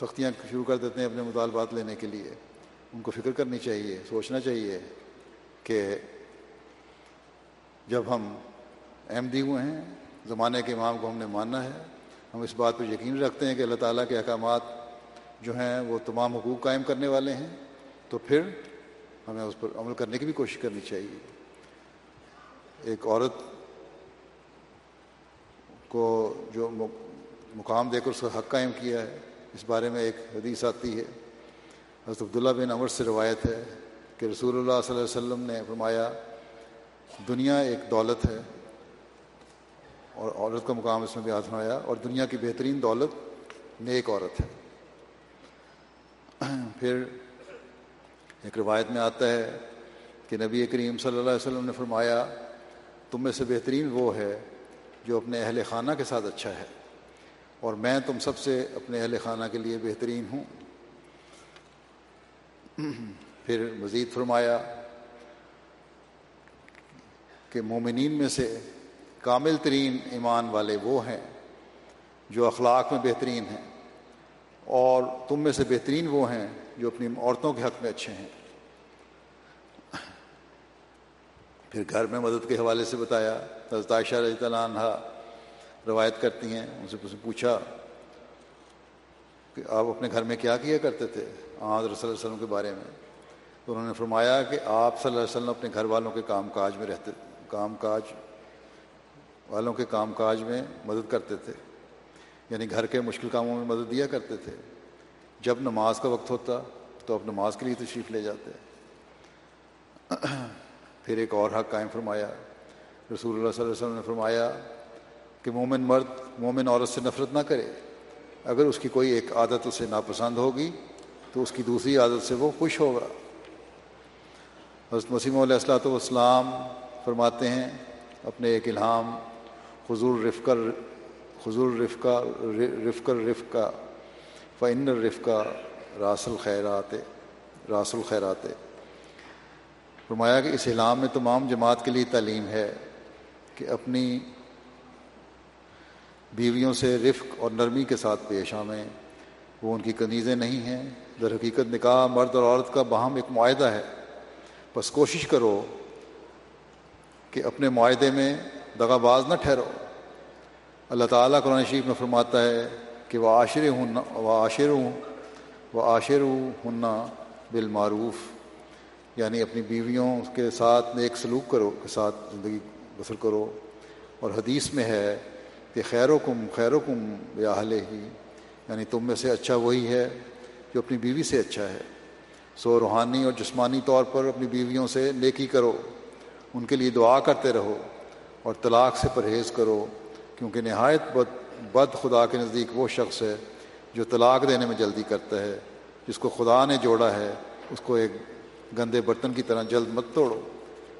A: سختیاں شروع کر دیتے ہیں اپنے مطالبات لینے کے لیے۔ ان کو فکر کرنی چاہیے، سوچنا چاہیے کہ جب ہم احمدی ہوئے ہیں زمانے کے امام کو ہم نے ماننا ہے۔ ہم اس بات پہ یقین رکھتے ہیں کہ اللہ تعالیٰ کے احکامات جو ہیں وہ تمام حقوق قائم کرنے والے ہیں۔ تو پھر ہمیں اس پر عمل کرنے کی بھی کوشش کرنی چاہیے۔ ایک عورت کو جو مقام دے کر اس کا حق قائم کیا ہے، اس بارے میں ایک حدیث آتی ہے۔ حضرت عبداللہ بن عمر سے روایت ہے کہ رسول اللہ صلی اللہ علیہ وسلم نے فرمایا، دنیا ایک دولت ہے۔ اور عورت کا مقام اس میں بھی آزمایا اور دنیا کی بہترین دولت نیک عورت ہے۔ پھر ایک روایت میں آتا ہے کہ نبی کریم صلی اللہ علیہ وسلم نے فرمایا، تم میں سے بہترین وہ ہے جو اپنے اہل خانہ کے ساتھ اچھا ہے، اور میں تم سب سے اپنے اہل خانہ کے لیے بہترین ہوں۔ پھر مزید فرمایا کہ مومنین میں سے کامل ترین ایمان والے وہ ہیں جو اخلاق میں بہترین ہیں اور تم میں سے بہترین وہ ہیں جو اپنی عورتوں کے حق میں اچھے ہیں۔ پھر گھر میں مدد کے حوالے سے بتایا عائشہ رضی اللہ عنہ روایت کرتی ہیں، ان سے پوچھا کہ آپ اپنے گھر میں کیا کیا کرتے تھے آج رسول اللہ علیہ وسلم کے بارے میں؟ تو انہوں نے فرمایا کہ آپ صلی اللہ علیہ وسلم اپنے گھر والوں کے کام کاج میں رہتے کام کاج والوں کے کام کاج میں مدد کرتے تھے۔ یعنی گھر کے مشکل کاموں میں مدد دیا کرتے تھے۔ جب نماز کا وقت ہوتا تو آپ نماز کے لیے تشریف لے جاتے۔ پھر ایک اور حق قائم فرمایا۔ رسول اللہ صلی اللہ علیہ وسلم نے فرمایا کہ مومن مرد، مومن عورت سے نفرت نہ کرے۔ اگر اس کی کوئی ایک عادت اسے ناپسند ہوگی تو اس کی دوسری عادت سے وہ خوش ہوگا۔ حضرت مسیم علیہ السلاۃ والسلام فرماتے ہیں، اپنے ایک الہام حضور رفقر حضور رفقہ رفقر رفقہ فن رفقہ راس الخیرات راس الخیرات. فرمایا کہ اس الہام میں تمام جماعت کے لیے تعلیم ہے کہ اپنی بیویوں سے رفق اور نرمی کے ساتھ پیش آمیں وہ ان کی کنیزیں نہیں ہیں۔ در حقیقت نکاح مرد اور عورت کا باہم ایک معاہدہ ہے۔ بس کوشش کرو کہ اپنے معاہدے میں دغا باز نہ ٹھہرو۔ اللہ تعالیٰ قرآن شریف میں فرماتا ہے کہ وہ عاشر ہن و عاشر ہوں وہ عاشر ہننا بالمعروف۔ یعنی اپنی بیویوں کے ساتھ نیک سلوک کرو، کے ساتھ زندگی بسر کرو۔ اور حدیث میں ہے کہ خیر و کم خیر و کم ہی یعنی تم میں سے اچھا وہی ہے جو اپنی بیوی سے اچھا ہے۔ سو روحانی اور جسمانی طور پر اپنی بیویوں سے نیکی کرو۔ ان کے لیے دعا کرتے رہو۔ اور طلاق سے پرہیز کرو، کیونکہ نہایت بد بد خدا کے نزدیک وہ شخص ہے جو طلاق دینے میں جلدی کرتا ہے، جس کو خدا نے جوڑا ہے، اس کو ایک گندے برتن کی طرح جلد مت توڑو۔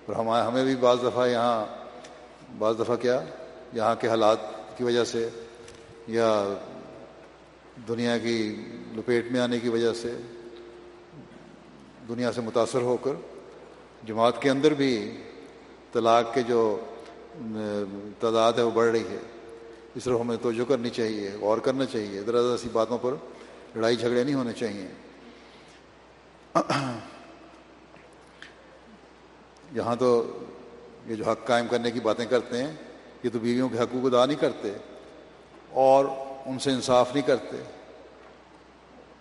A: اور ہمیں ہمیں بھی بعض دفعہ یہاں بعض دفعہ کیا؟ یہاں کے حالات کی وجہ سے، یا دنیا کی لپیٹ میں آنے کی وجہ سے، دنیا سے متاثر ہو کر، جماعت کے اندر بھی طلاق کے جو تعداد ہے وہ بڑھ رہی ہے۔ اس طرح ہمیں توجہ کرنی چاہیے، غور کرنا چاہیے۔ ذرا ذرا سی باتوں پر لڑائی جھگڑے نہیں ہونے چاہیے۔ یہاں تو یہ جو حق قائم کرنے کی باتیں کرتے ہیں، یہ تو بیویوں کے حقوق ادا نہیں کرتے اور ان سے انصاف نہیں کرتے۔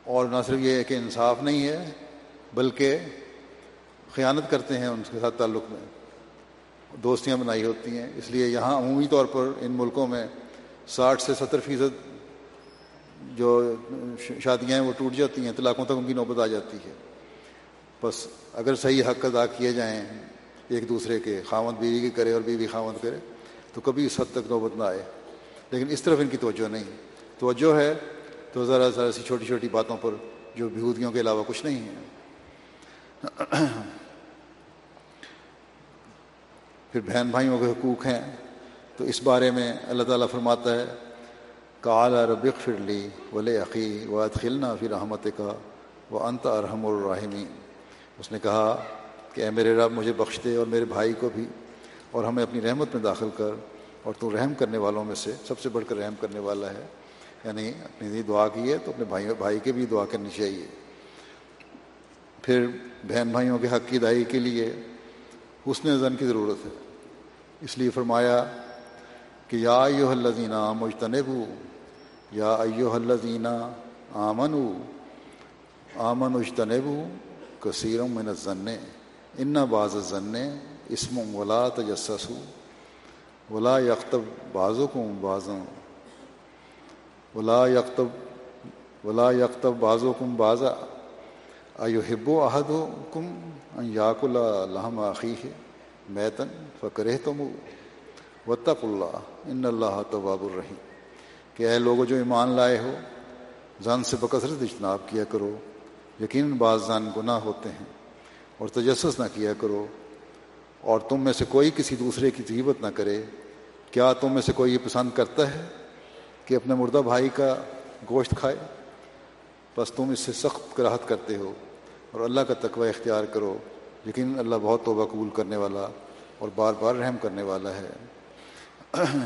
A: اور نہ صرف یہ ہے کہ انصاف نہیں ہے، بلکہ خیانت کرتے ہیں ان کے ساتھ تعلق میں۔ دوستیاں بنائی ہوتی ہیں۔ اس لیے یہاں عمومی طور پر ان ملکوں میں ساٹھ سے ستر فیصد جو شادیاں ہیں وہ ٹوٹ جاتی ہیں، طلاقوں تک ان کی نوبت آ جاتی ہے۔ بس اگر صحیح حق ادا کیے جائیں ایک دوسرے کے خامد بیوی کی کرے اور بیوی خامد کرے، تو کبھی اس حد تک نوبت نہ آئے۔ لیکن اس طرف ان کی توجہ نہیں۔ توجہ ہے تو ذرا ذرا سی چھوٹی چھوٹی باتوں پر جو بہودگیوں کے علاوہ کچھ نہیں ہے پھر بہن بھائیوں کے حقوق ہیں، تو اس بارے میں اللہ تعالیٰ فرماتا ہے کالا ربق فرلی ولی عقی و خلنا پھر رحمت کا وہ انت ارحم الرحمین اس نے کہا کہ اے میرے رب، مجھے بخش دے اور میرے بھائی کو بھی، اور ہمیں اپنی رحمت میں داخل کر، اور تو رحم کرنے والوں میں سے سب سے بڑھ کر رحم کرنے والا ہے۔ یعنی اپنی دعا کی ہے، تو اپنے بھائی بھائی کے بھی دعا کرنی چاہیے۔ پھر بہن بھائیوں کے حق کی دائی کے لیے حسن زن کی ضرورت ہے۔ اس لیے فرمایا کہ یا ایو الزینہ مجتنب یا ایو الزینہ آمن آمن اجتنب کثیرم من ضن ان باز ضن اسم ولا تجسس ولا یکتب بازو کم بازوں ولا یکتب ولا یکتب بازو کم بازا ایو و عہد و کم یاق اللہ عقی ہے میتن فکر تم وطق اللہ ان اللہ طباب الرحیم کہ اے لوگ جو ایمان لائے ہو، زن سے بکثرت اجتناب کیا کرو، یقیناً بعض زن گناہ ہوتے ہیں اور تجسس نہ کیا کرو اور تم میں سے کوئی کسی دوسرے کی ضیبت نہ کرے۔ کیا تم میں سے کوئی یہ پسند کرتا ہے کہ اپنے مردہ بھائی کا گوشت کھائے؟ بس تم اس سے سخت کراہت کرتے ہو۔ اور اللہ کا تقوی اختیار کرو۔ لیکن اللہ بہت توبہ قبول کرنے والا اور بار بار رحم کرنے والا ہے۔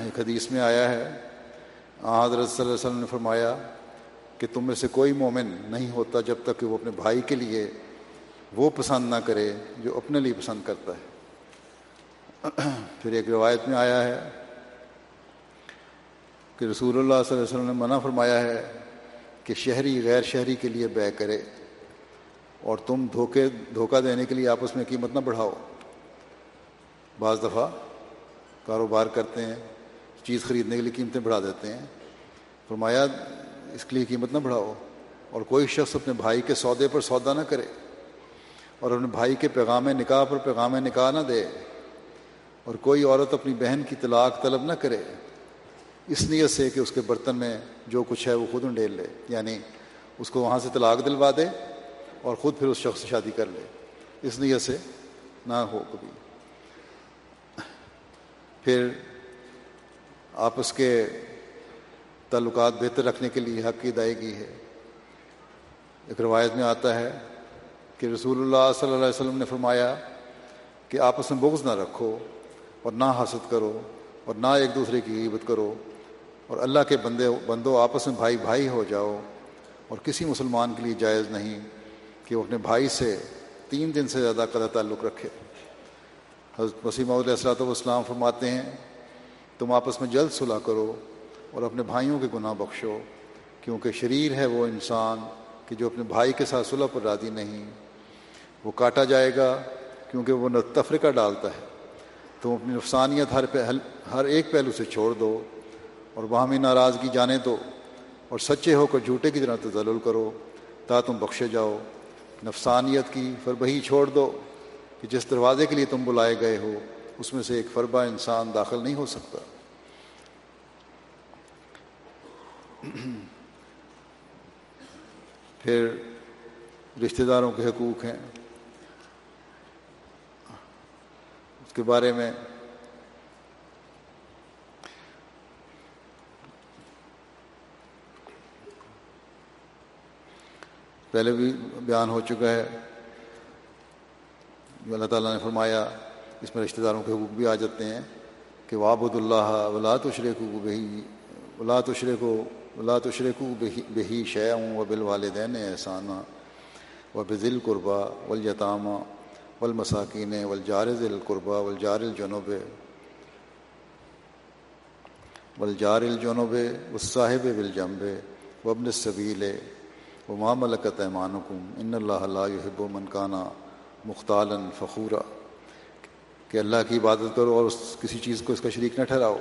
A: ایک حدیث میں آیا ہے حضرت صلی اللہ علیہ وسلم نے فرمایا کہ تم میں سے کوئی مومن نہیں ہوتا جب تک کہ وہ اپنے بھائی کے لیے وہ پسند نہ کرے جو اپنے لیے پسند کرتا ہے۔ پھر ایک روایت میں آیا ہے کہ رسول اللہ صلی اللہ علیہ وسلم نے منع فرمایا ہے کہ شہری غیر شہری کے لیے بے کرے۔ اور تم دھوکے دھوکہ دینے کے لیے آپس میں قیمت نہ بڑھاؤ۔ بعض دفعہ کاروبار کرتے ہیں، چیز خریدنے کے لیے قیمتیں بڑھا دیتے ہیں۔ فرمایا، اس کے لیے قیمت نہ بڑھاؤ۔ اور کوئی شخص اپنے بھائی کے سودے پر سودا نہ کرے اور اپنے بھائی کے پیغام نکاح پر پیغام نکاح نہ دے اور کوئی عورت اپنی بہن کی طلاق طلب نہ کرے۔ اس نیت سے کہ اس کے برتن میں جو کچھ ہے وہ خود انڈیل لے یعنی اس کو وہاں سے طلاق دلوا دے۔ اور خود پھر اس شخص سے شادی کر لے۔ اس نیت سے نہ ہو کبھی۔ پھر آپس کے تعلقات بہتر رکھنے کے لیے حق کی ادائیگی ہے۔ ایک روایت میں آتا ہے کہ رسول اللہ صلی اللہ علیہ وسلم نے فرمایا کہ آپس میں بغض نہ رکھو اور نہ حسد کرو اور نہ ایک دوسرے کی عبت کرو اور اللہ کے بندے بندو آپس میں بھائی بھائی ہو جاؤ اور کسی مسلمان کے لیے جائز نہیں۔ کہ وہ اپنے بھائی سے تین دن سے زیادہ قدر تعلق رکھے۔ حضرت وسیم علیہ السلاۃ والسلام فرماتے ہیں، تم آپس میں جلد صلاح کرو اور اپنے بھائیوں کے گناہ بخشو، کیونکہ شریر ہے وہ انسان کہ جو اپنے بھائی کے ساتھ صلح پر رادی نہیں۔ وہ کاٹا جائے گا کیونکہ وہ تفرقہ ڈالتا ہے۔ تم اپنی نفسانیت ہر پہل، ہر ایک پہلو سے چھوڑ دو اور باہمی ناراضگی جانے دو اور سچے ہو کر جھوٹے کی طرح تزل کرو، تا تم بخشے جاؤ۔ نفسانیت کی فربہی چھوڑ دو کہ جس دروازے کے لیے تم بلائے گئے ہو، اس میں سے ایک فربہ انسان داخل نہیں ہو سکتا۔ پھر رشتہ داروں کے حقوق ہیں۔ اس کے بارے میں پہلے بھی بیان ہو چکا ہے۔ جو اللہ تعالیٰ نے فرمایا، اس میں رشتہ داروں کے حقوق بھی آ جاتے ہیں کہ وابد اللہ ولا تشرے کو بہی ولا تشرے کو ولا تشرے کو بہی شعوں و بال والدین احسانہ و بزل قربہ ولیطامہ والمساکین والجار ذی القربہ والجار الجنوب۔ والجار الجنوب والصاحب بالجنب وابن السبیل وما ملکت ایمانکم ان اللہ لا يحب من کانا مختالا فخورا کہ اللہ کی عبادت کرو اور اس کسی چیز کو اس کا شریک نہ ٹھہراؤ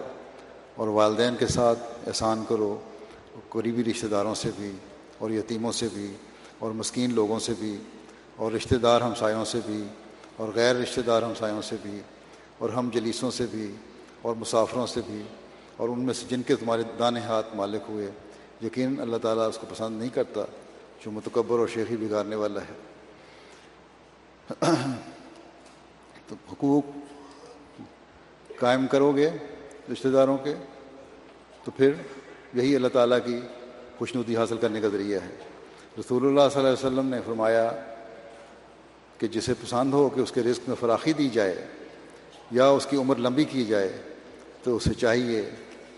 A: اور والدین کے ساتھ احسان کرو قریبی رشتہ داروں سے بھی اور یتیموں سے بھی اور مسکین لوگوں سے بھی اور رشتہ دار ہمسایوں سے بھی اور غیر رشتہ دار ہمسایوں سے بھی اور ہم جلیسوں سے بھی اور مسافروں سے بھی اور ان میں سے جن کے تمہارے دانے ہاتھ مالک ہوئے یقین اللہ تعالیٰ اس کو پسند نہیں کرتا۔ جو متکبر اور شیخی بگاڑنے والا ہے۔ تو حقوق قائم کرو گے رشتہ داروں کے، تو پھر یہی اللہ تعالیٰ کی خوشنودی حاصل کرنے کا ذریعہ ہے۔ رسول اللہ صلی اللہ علیہ وسلم نے فرمایا کہ جسے پسند ہو کہ اس کے رزق میں فراخی دی جائے یا اس کی عمر لمبی کی جائے، تو اسے چاہیے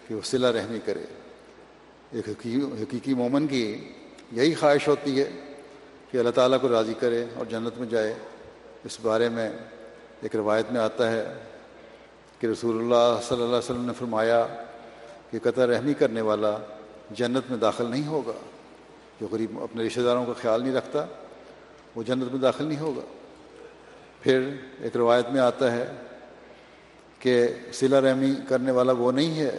A: کہ وہ صلہ رحمی کرے۔ ایک حقیقی مومن کی یہی خواہش ہوتی ہے کہ اللہ تعالیٰ کو راضی کرے اور جنت میں جائے۔ اس بارے میں ایک روایت میں آتا ہے کہ رسول اللہ صلی اللہ علیہ وسلم نے فرمایا کہ قطع رحمی کرنے والا جنت میں داخل نہیں ہوگا۔ جو غریب اپنے رشتہ داروں کا خیال نہیں رکھتا، وہ جنت میں داخل نہیں ہوگا۔ پھر ایک روایت میں آتا ہے کہ صلہ رحمی کرنے والا وہ نہیں ہے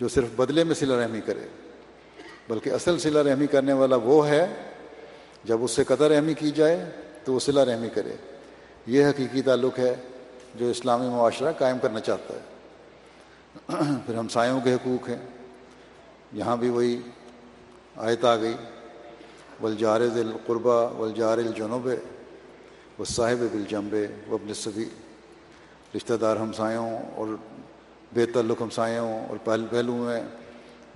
A: جو صرف بدلے میں صلہ رحمی کرے۔ بلکہ اصل صلہ رحمی کرنے والا وہ ہے، جب اس سے قطر رحمی کی جائے تو وہ صلہ رحمی کرے۔ یہ حقیقی تعلق ہے جو اسلامی معاشرہ قائم کرنا چاہتا ہے۔ پھر ہمسایوں کے حقوق ہیں۔ یہاں بھی وہی آیت آ گئی۔ ولجار ذل قربہ ولجار الجنوب و صاحب بالجمب و ابن صبی رشتہ دار ہمسایوں اور بے تعلق ہمسایوں اور پہل پہلو میں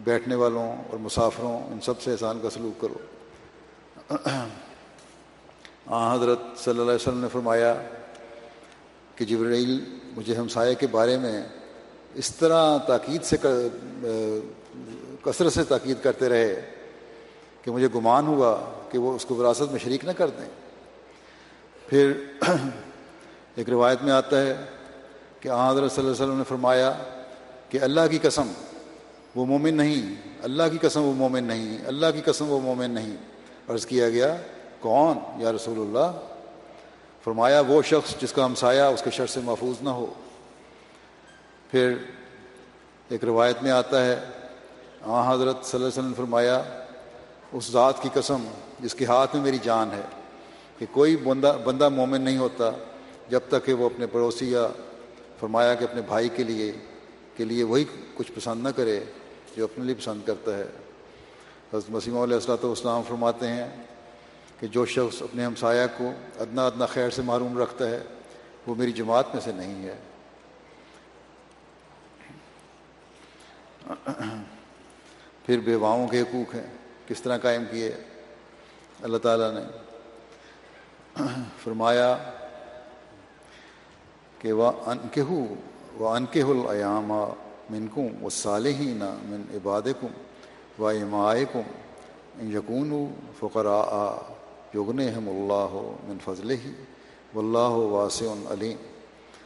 A: بیٹھنے والوں اور مسافروں، ان سب سے احسان کا سلوک کرو۔ آ، حضرت صلی اللہ علیہ وسلم نے فرمایا کہ جبرائیل، مجھے ہمسائے کے بارے میں اس طرح تاکید سے کثرت سے تاکید کرتے رہے کہ مجھے گمان ہوا کہ وہ اس کو وراثت میں شریک نہ کر دیں۔ پھر ایک روایت میں آتا ہے کہ آ، حضرت صلی اللہ علیہ وسلم نے فرمایا کہ اللہ کی قسم وہ مومن نہیں۔ اللہ کی قسم وہ مومن نہیں۔ اللہ کی قسم وہ مومن نہیں۔ عرض کیا گیا، کون؟ یا رسول اللہ؟ فرمایا، وہ شخص جس کا ہمسایہ اس کے شر سے محفوظ نہ ہو۔ پھر ایک روایت میں آتا ہے آ حضرت صلی اللہ علیہ وسلم فرمایا، اس ذات کی قسم جس کے ہاتھ میں میری جان ہے کہ کوئی بندہ بندہ مومن نہیں ہوتا جب تک کہ وہ اپنے پڑوسی یا فرمایا کہ اپنے بھائی کے لیے کے لیے وہی کچھ پسند نہ کرے۔ جو اپنے لیے پسند کرتا ہے۔ حضرت مسیم علیہ السلاۃ والسلام فرماتے ہیں کہ جو شخص اپنے ہمسایہ کو ادنا ادنا خیر سے معروم رکھتا ہے، وہ میری جماعت میں سے نہیں ہے۔ پھر بیواؤں کے حقوق ہیں، کس طرح قائم کیے؟ اللہ تعالیٰ نے فرمایا کہ وہ انکہ و انکہ العیامہ منکم و صالحین من عبادکم و امائے کم یقون فقرا یغنہم اللہ من فضل ہی و اللہ واسع علیم۔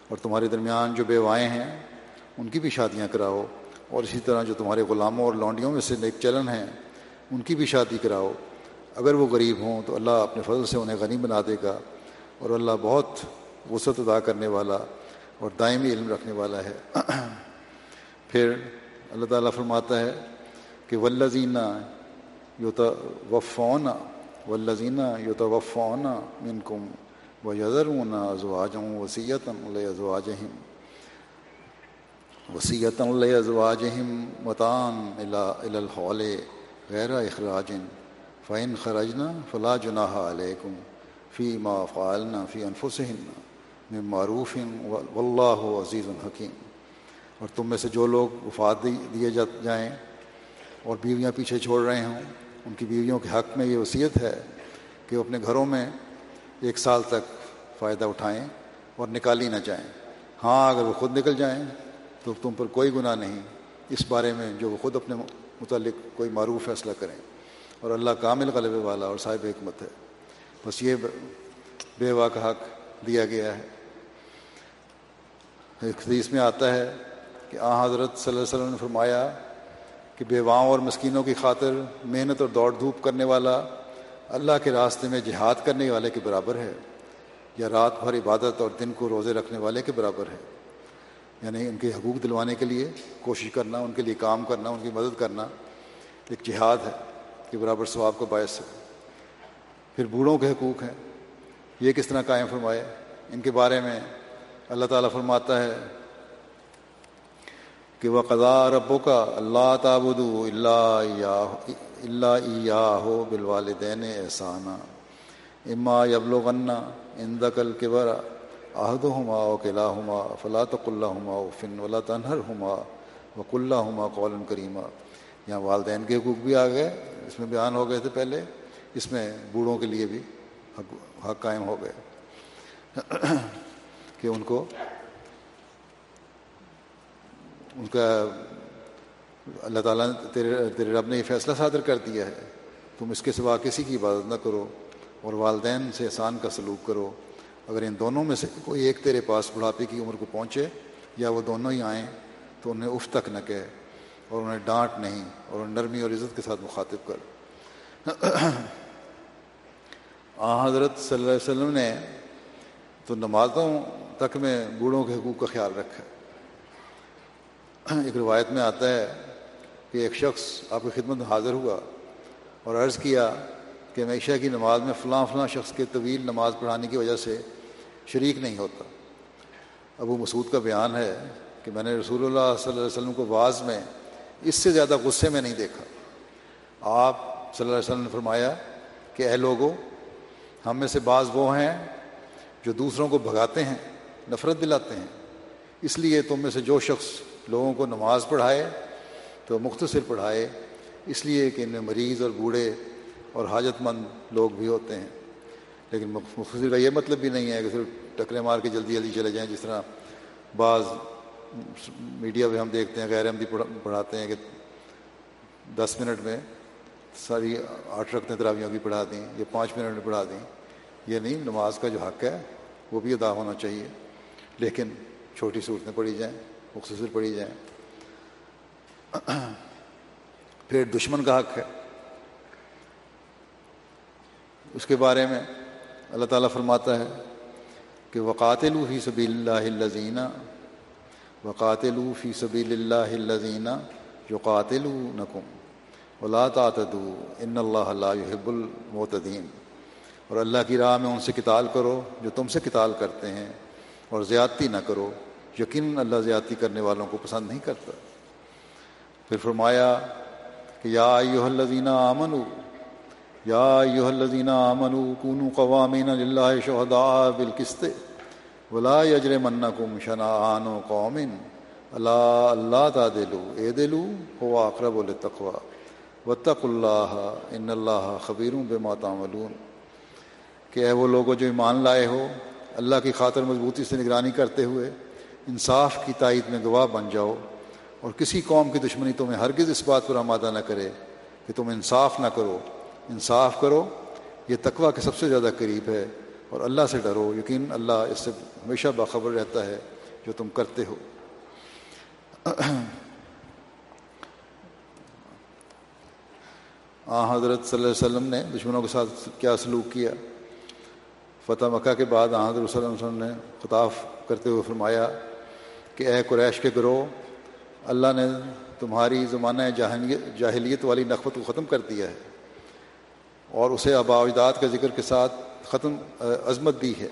A: اور تمہارے درمیان جو بیوائیں ہیں، ان کی بھی شادیاں کراؤ۔ اور اسی طرح جو تمہارے غلاموں اور لونڈیوں میں سے نیک چلن ہیں، ان کی بھی شادی کراؤ۔ اگر وہ غریب ہوں تو اللہ اپنے فضل سے انہیں غنی بنا دے گا۔ اور اللہ بہت وسعت ادا کرنے والا اور دائمی علم رکھنے والا ہے۔ پھر اللہ تعالیٰ فرماتا ہے کہ ولزینہ یو تو وفون ولزینہ یو تو وفون من کم و یزرون ازواجم وسیعت الزواجہم وسیعت الزواجہم وطان الحول غیر اخراجن فعین خراجنا فلاں جناح علیکم فی ما فعلنا فی انفسہن میں معروف و اللہ عزیز الحکیم اور تم میں سے جو لوگ وفات دیے جائیں اور بیویاں پیچھے چھوڑ رہے ہوں، ان کی بیویوں کے حق میں یہ وصیت ہے کہ وہ اپنے گھروں میں ایک سال تک فائدہ اٹھائیں اور نکالی نہ جائیں۔ ہاں اگر وہ خود نکل جائیں تو تم پر کوئی گناہ نہیں۔ اس بارے میں جو وہ خود اپنے متعلق کوئی معروف فیصلہ کریں۔ اور اللہ کامل غلبے والا اور صاحب حکمت ہے۔ بس یہ بیوہ کا حق دیا گیا ہے۔ حدیث میں آتا ہے کہ آ، حضرت صلی اللہ علیہ وسلم نے فرمایا کہ بیواؤں اور مسکینوں کی خاطر محنت اور دوڑ دھوپ کرنے والا اللہ کے راستے میں جہاد کرنے والے کے برابر ہے یا رات بھر عبادت اور دن کو روزے رکھنے والے کے برابر ہے۔ یعنی ان کے حقوق دلوانے کے لیے کوشش کرنا، ان کے لیے کام کرنا، ان کی مدد کرنا ایک جہاد ہے کہ برابر ثواب کو باعث ہے۔ پھر بوڑھوں کے حقوق ہیں۔ یہ کس طرح قائم فرمائے؟ ان کے بارے میں اللہ تعالیٰ فرماتا ہے کہ وہ قضا ربوں کا اللہ تعبد اللہ اللہ ہو بالوالدین احسانہ اما یبل غنا اندقل کے برا عہد ہما و قلعہ ہما فلاط اللہ ہما و فن ولا تنہر ہما وک اللہ ہما قول کریمہ یہاں والدین کے حقوق بھی آ گئے، اس میں بیان ہو گئے تھے پہلے، اس میں بوڑھوں کے لیے بھی حق حق قائم ہو گئے کہ ان کو ان کا اللہ تعالیٰ نے تیرے تیرے رب نے یہ فیصلہ صادر کر دیا ہے۔ تم اس کے سوا کسی کی عبادت نہ کرو اور والدین سے احسان کا سلوک کرو۔ اگر ان دونوں میں سے کوئی ایک تیرے پاس بڑھاپے کی عمر کو پہنچے یا وہ دونوں ہی آئیں تو انہیں اف تک نہ کہے اور انہیں ڈانٹ نہیں اور نرمی اور عزت کے ساتھ مخاطب کر۔ آ، حضرت صلی اللہ علیہ وسلم نے تو نمازوں تک میں بوڑھوں کے حقوق کا خیال رکھا۔ ایک روایت میں آتا ہے کہ ایک شخص آپ کی خدمت میں حاضر ہوا اور عرض کیا کہ میں عشاء کی نماز میں فلاں فلاں شخص کے طویل نماز پڑھانے کی وجہ سے شریک نہیں ہوتا۔ ابو مسعود کا بیان ہے کہ میں نے رسول اللہ صلی اللہ علیہ وسلم کو بعض میں اس سے زیادہ غصے میں نہیں دیکھا۔ آپ صلی اللہ علیہ وسلم نے فرمایا کہ اے لوگوں ہم میں سے بعض وہ ہیں جو دوسروں کو بھگاتے ہیں، نفرت دلاتے ہیں۔ اس لیے تم میں سے جو شخص لوگوں کو نماز پڑھائے، تو مختصر پڑھائے، اس لیے کہ ان میں مریض اور بوڑھے اور حاجت مند لوگ بھی ہوتے ہیں۔ لیکن مختصر کا یہ مطلب بھی نہیں ہے کہ صرف ٹکرے مار کے جلدی جلدی چلے جائیں، جس طرح بعض میڈیا پہ ہم دیکھتے ہیں، غیر احمدی پڑھاتے ہیں کہ دس منٹ میں ساری آٹھ رکھتے تراویوں کی پڑھا دیں یا پانچ منٹ میں پڑھا دیں۔ یہ نہیں، نماز کا جو حق ہے، وہ بھی ادا ہونا چاہیے۔ لیکن چھوٹی صورتیں پڑھی جائیں۔ مختصر پڑھی جائیں پھر دشمن کا حق ہے۔ اس کے بارے میں اللہ تعالیٰ فرماتا ہے کہ وقاتل فی سبیل اللہ الزینہ وقاتل فی سبیل اللہ الزینہ جو قاتل نقم ولا تعتدو ان اللہ اللہ يحب المعتدین۔ اور اللہ کی راہ میں ان سے کتال کرو جو تم سے کتال کرتے ہیں، اور زیادتی نہ کرو۔ یقین اللہ زیادتی کرنے والوں کو پسند نہیں کرتا۔ پھر فرمایا کہ یا ایوہ الذین آمنو یا ایوہ الذین آمنو کونو قوامین للہ شہداء بالقسط ولا یجرمنکم شنآن قوم اللہ اللہ تعدلو اے دلو ہوا اقرب للتقوی وطق اللہ، ان اللہ خبیر بما تعملون۔ کہ اے وہ لوگوں جو ایمان لائے ہو، اللہ کی خاطر مضبوطی سے نگرانی کرتے ہوئے انصاف کی تائید میں گواہ بن جاؤ اور کسی قوم کی دشمنی تمہیں ہرگز اس بات پر آمادہ نہ کرے کہ تم انصاف نہ کرو۔ انصاف کرو، یہ تقوی کے سب سے زیادہ قریب ہے اور اللہ سے ڈرو۔ یقین اللہ اس سے ہمیشہ باخبر رہتا ہے جو تم کرتے ہو۔ آ، حضرت صلی اللہ علیہ وسلم نے دشمنوں کے ساتھ کیا سلوک کیا؟ فتح مکہ کے بعد آ، حضرت صلی اللہ علیہ وسلم نے خطاف کرتے ہوئے فرمایا کہ اے قریش کے گروہ، اللہ نے تمہاری زمانہ جاہلیت والی نقبت کو ختم کر دیا ہے اور اسے آبا اجداد کے ذکر کے ساتھ ختم عظمت دی ہے۔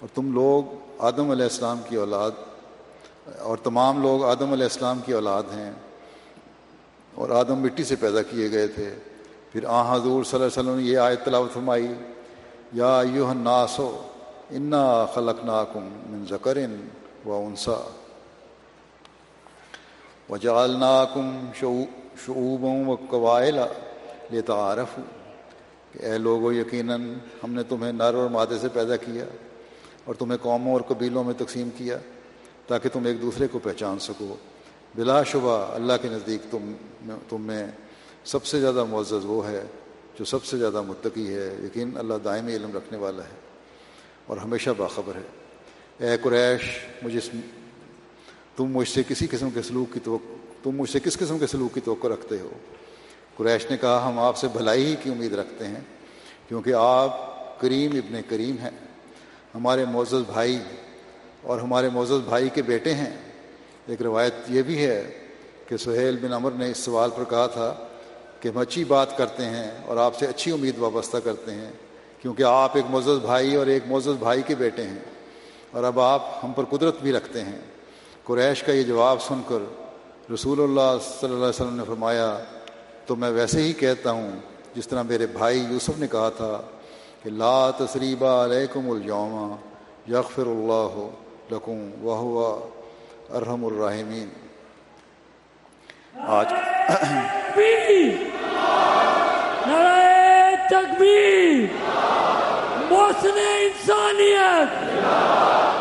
A: اور تم لوگ آدم علیہ السلام کی اولاد، اور تمام لوگ آدم علیہ السلام کی اولاد ہیں۔ اور آدم مٹی سے پیدا کیے گئے تھے۔ پھر آ حضور صلی اللہ علیہ وسلم نے یہ آیت تلاوت فرمائی، یا یو ناسو انا خلق ناکم من ذکر و انسا و جال ناکم و قوائل یہ تعارف کہ اے لوگو، یقیناً ہم نے تمہیں نر اور مادے سے پیدا کیا اور تمہیں قوموں اور قبیلوں میں تقسیم کیا تاکہ تم ایک دوسرے کو پہچان سکو. بلا شبہ اللہ کے نزدیک تم تم میں سب سے زیادہ معزز وہ ہے جو سب سے زیادہ متقی ہے. یقین اللہ دائمی علم رکھنے والا ہے اور ہمیشہ باخبر ہے. اے قریش، مجھے تم مجھ سے کسی قسم کے سلوک کی تو، تم مجھ سے کس قسم کے سلوک کی توقع رکھتے ہو؟ قریش نے کہا، ہم آپ سے بھلائی ہی کی امید رکھتے ہیں، کیونکہ آپ کریم ابن کریم ہیں۔ ہمارے معزز بھائی اور ہمارے معزز بھائی کے بیٹے ہیں۔ ایک روایت یہ بھی ہے کہ سہیل بن عمر نے اس سوال پر کہا تھا کہ ہم اچھی بات کرتے ہیں اور آپ سے اچھی امید وابستہ کرتے ہیں، کیونکہ آپ ایک معزز بھائی اور ایک معزز بھائی کے بیٹے ہیں۔ اور اب آپ ہم پر قدرت بھی رکھتے ہیں۔ قریش کا یہ جواب سن کر رسول اللہ صلی اللہ علیہ وسلم نے فرمایا، تو میں ویسے ہی کہتا ہوں، جس طرح میرے بھائی یوسف نے کہا تھا کہ، لا تصریبہ علیکم الجوما یغفر اللہ لکم وہ ارحم الرحمین آج
B: تکبیر۔ موسن انسانیت۔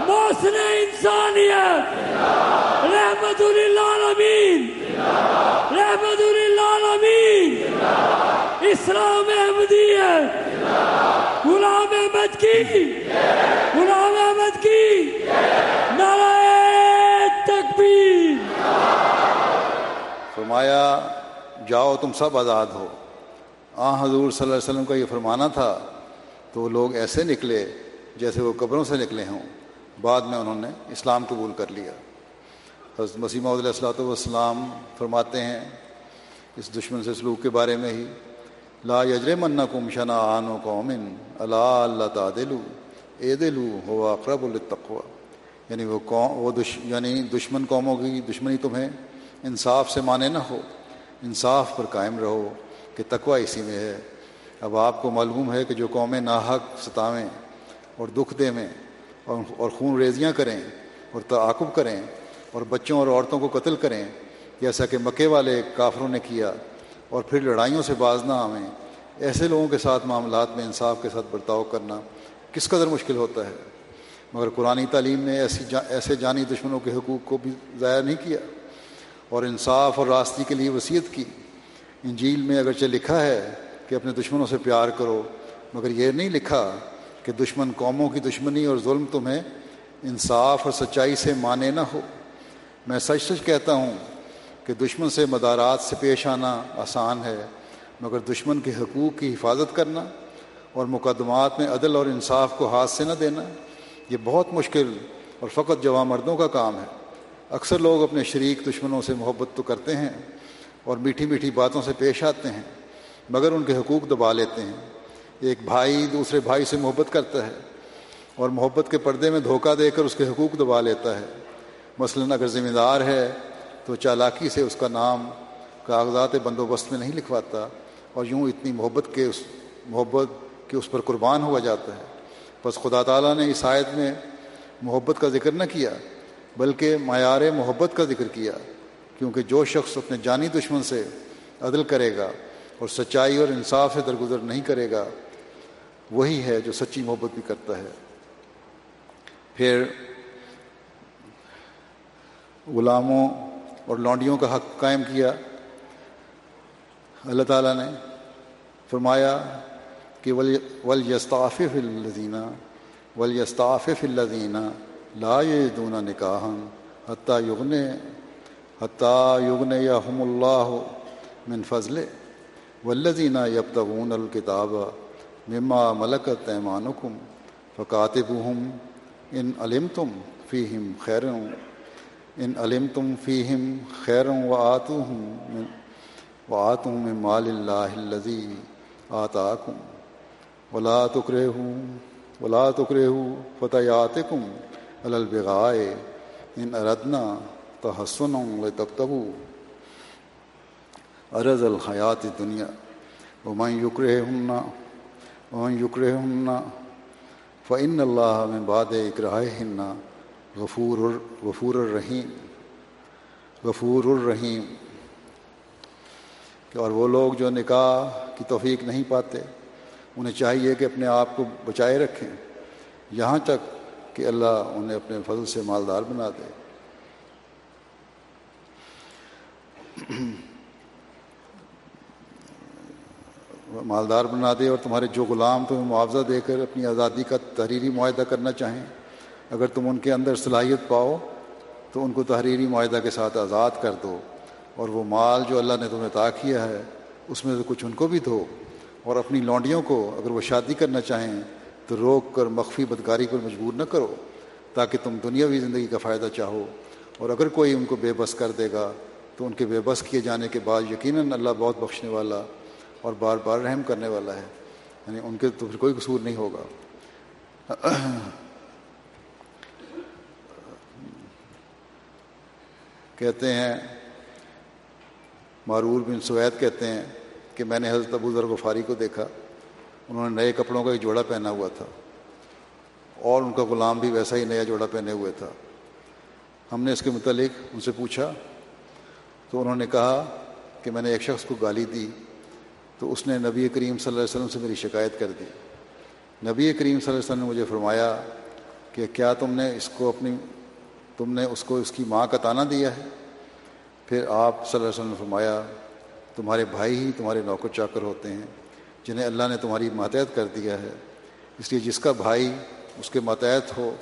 B: موسن انسانیت. رحمت للعالمین رحمت للعالمین اسلام احمدیت. غلام احمد کی. غلام احمد کی. نعرہ تکبیر.
A: فرمایا، جاؤ تم سب آزاد ہو۔ آ حضور صلی اللہ علیہ وسلم کا یہ فرمانا تھا تو لوگ ایسے نکلے جیسے وہ قبروں سے نکلے ہوں، بعد میں انہوں نے اسلام قبول کر لیا۔ حضرت مسیمہ علیہ السلاۃ والسلام فرماتے ہیں، اس دشمن سے سلوک کے بارے میں ہی، لا یجر من کم شنا آن و قومن اللہ اللہ تعدلو اے دلو ہو اقرب التقوا یعنی وہ قوم، وہ دش یعنی دشمن قوموں کی دشمنی تمہیں انصاف سے مانے نہ ہو، انصاف پر قائم رہو کہ تقوی اسی میں ہے۔ اب آپ کو معلوم ہے کہ جو قومیں ناحق ستاویں اور دکھ دے میں، اور خون ریزیاں کریں، اور تعاقب کریں، اور بچوں اور عورتوں کو قتل کریں، جیسا کہ مکے والے کافروں نے کیا، اور پھر لڑائیوں سے باز نہ آویں۔ ایسے لوگوں کے ساتھ معاملات میں انصاف کے ساتھ برتاؤ کرنا کس قدر مشکل ہوتا ہے؟ مگر قرآن تعلیم نے ایسی جا ایسے جانی دشمنوں کے حقوق کو بھی ضائع نہیں کیا، اور انصاف اور راستی کے لیے وصیت کی۔ انجیل میں اگرچہ لکھا ہے کہ اپنے دشمنوں سے پیار کرو، مگر یہ نہیں لکھا کہ دشمن قوموں کی دشمنی اور ظلم تمہیں انصاف اور سچائی سے مانے نہ ہو۔ میں سچ سچ کہتا ہوں کہ دشمن سے مدارات سے پیش آنا آسان ہے، مگر دشمن کے حقوق کی حفاظت کرنا اور مقدمات میں عدل اور انصاف کو ہاتھ سے نہ دینا، یہ بہت مشکل اور فقط جوان مردوں کا کام ہے۔ اکثر لوگ اپنے شریک دشمنوں سے محبت تو کرتے ہیں اور میٹھی میٹھی باتوں سے پیش آتے ہیں، مگر ان کے حقوق دبا لیتے ہیں۔ ایک بھائی دوسرے بھائی سے محبت کرتا ہے اور محبت کے پردے میں دھوکہ دے کر اس کے حقوق دبا لیتا ہے۔ مثلاً اگر ذمہ دار ہے تو چالاکی سے اس کا نام کاغذات بندوبست میں نہیں لکھواتا اور یوں اتنی محبت کے اس محبت کے اس پر قربان ہوا جاتا ہے۔ بس خدا تعالیٰ نے اس آیت میں محبت کا ذکر نہ کیا، بلکہ معیار محبت کا ذکر کیا، کیونکہ جو شخص اپنے جانی دشمن سے عدل کرے گا اور سچائی اور انصاف سے درگزر نہیں کرے گا وہی ہے جو سچی محبت بھی کرتا ہے۔ پھر غلاموں اور لونڈیوں کا حق قائم کیا۔ اللہ تعالیٰ نے فرمایا کہ ول یستاف الزینہ ول یستاف الزینہ لا دونہ نکاح حتیٰ یغن حتیٰ یغن یا ہم اللہ من فضل ولزینہ یبتغون الکتاب مما ملکت ایمانکم فکاتبہم ان علم تم فیم خیر ان علم تم فیم خیر و آتو ہوں و آتوں میں مال اللہ الزی آتا کم ولا تکرے ہوں ولا تکرے ہوں فتح کم البغائے ان اردنا تحسن تب تبو ارض الحیات دنیا ومن یکرے ہمنا ومن یکرے فعن اللہ میں باد اکراہ غفور غفور الرحیم غفور الرحیم اور وہ لوگ جو نکاح کی توفیق نہیں پاتے، انہیں چاہیے کہ اپنے آپ کو بچائے رکھیں۔ یہاں تک کہ اللہ انہیں اپنے فضل سے مالدار بنا دے۔ مالدار بنا دے اور تمہارے جو غلام تمہیں معاوضہ دے کر اپنی آزادی کا تحریری معاہدہ کرنا چاہیں، اگر تم ان کے اندر صلاحیت پاؤ، تو ان کو تحریری معاہدہ کے ساتھ آزاد کر دو۔ اور وہ مال جو اللہ نے تمہیں عطا کیا ہے، اس میں سے کچھ ان کو بھی دو۔ اور اپنی لونڈیوں کو اگر وہ شادی کرنا چاہیں، تو روک کر مخفی بدکاری پر مجبور نہ کرو، تاکہ تم دنیاوی زندگی کا فائدہ چاہو۔ اور اگر کوئی ان کو بے بس کر دے گا، تو ان کے بے بس کیے جانے کے بعد یقیناً اللہ بہت بخشنے والا اور بار بار رحم کرنے والا ہے۔ یعنی ان کے تو پھر کوئی قصور نہیں ہوگا۔ کہتے ہیں، معرور بن سوید کہتے ہیں کہ میں نے حضرت ابو ذر غفاری کو دیکھا۔ انہوں نے نئے کپڑوں کا ایک جوڑا پہنا ہوا تھا۔ اور ان کا غلام بھی ویسا ہی نیا جوڑا پہنے ہوئے تھا۔ ہم نے اس کے متعلق ان سے پوچھا۔ تو انہوں نے کہا کہ میں نے ایک شخص کو گالی دی۔ تو اس نے نبی کریم صلی اللہ علیہ وسلم سے میری شکایت کر دی۔ نبی کریم صلی اللہ علیہ وسلم نے مجھے فرمایا کہ کیا تم نے اس کو اپنی، تم نے اس کو، اس کی ماں کا تانا دیا ہے؟ پھر آپ صلی اللہ علیہ وسلم نے فرمایا، تمہارے بھائی ہی تمہارے نوکر چاکر ہوتے ہیں، جنہیں اللہ نے تمہاری ماتحت کر دیا ہے۔ اس لیے جس کا بھائی اس کے ماتحت ہو،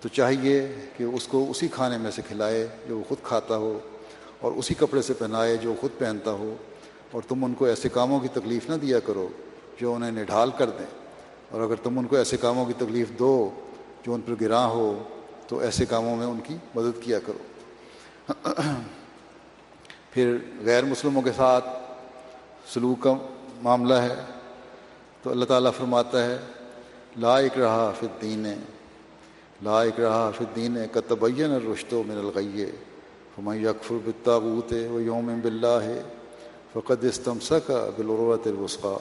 A: تو چاہیے کہ اس کو اسی کھانے میں سے کھلائے جو وہ خود کھاتا ہو اور اسی کپڑے سے پہنائے جو خود پہنتا ہو۔ اور تم ان کو ایسے کاموں کی تکلیف نہ دیا کرو جو انہیں نڈھال کر دیں۔ اور اگر تم ان کو ایسے کاموں کی تکلیف دو جو ان پر گراں ہو، تو ایسے کاموں میں ان کی مدد کیا کرو۔ پھر غیر مسلموں کے ساتھ سلوک کا معاملہ ہے۔ تو اللہ تعالیٰ فرماتا ہے، لا رہا فدین لا رہا فدین کتبین الرشت و من الغیے ہمیں اکفر بتاغوت و یوم بلّہ ہے فقد استمسک بالعروت الوسقا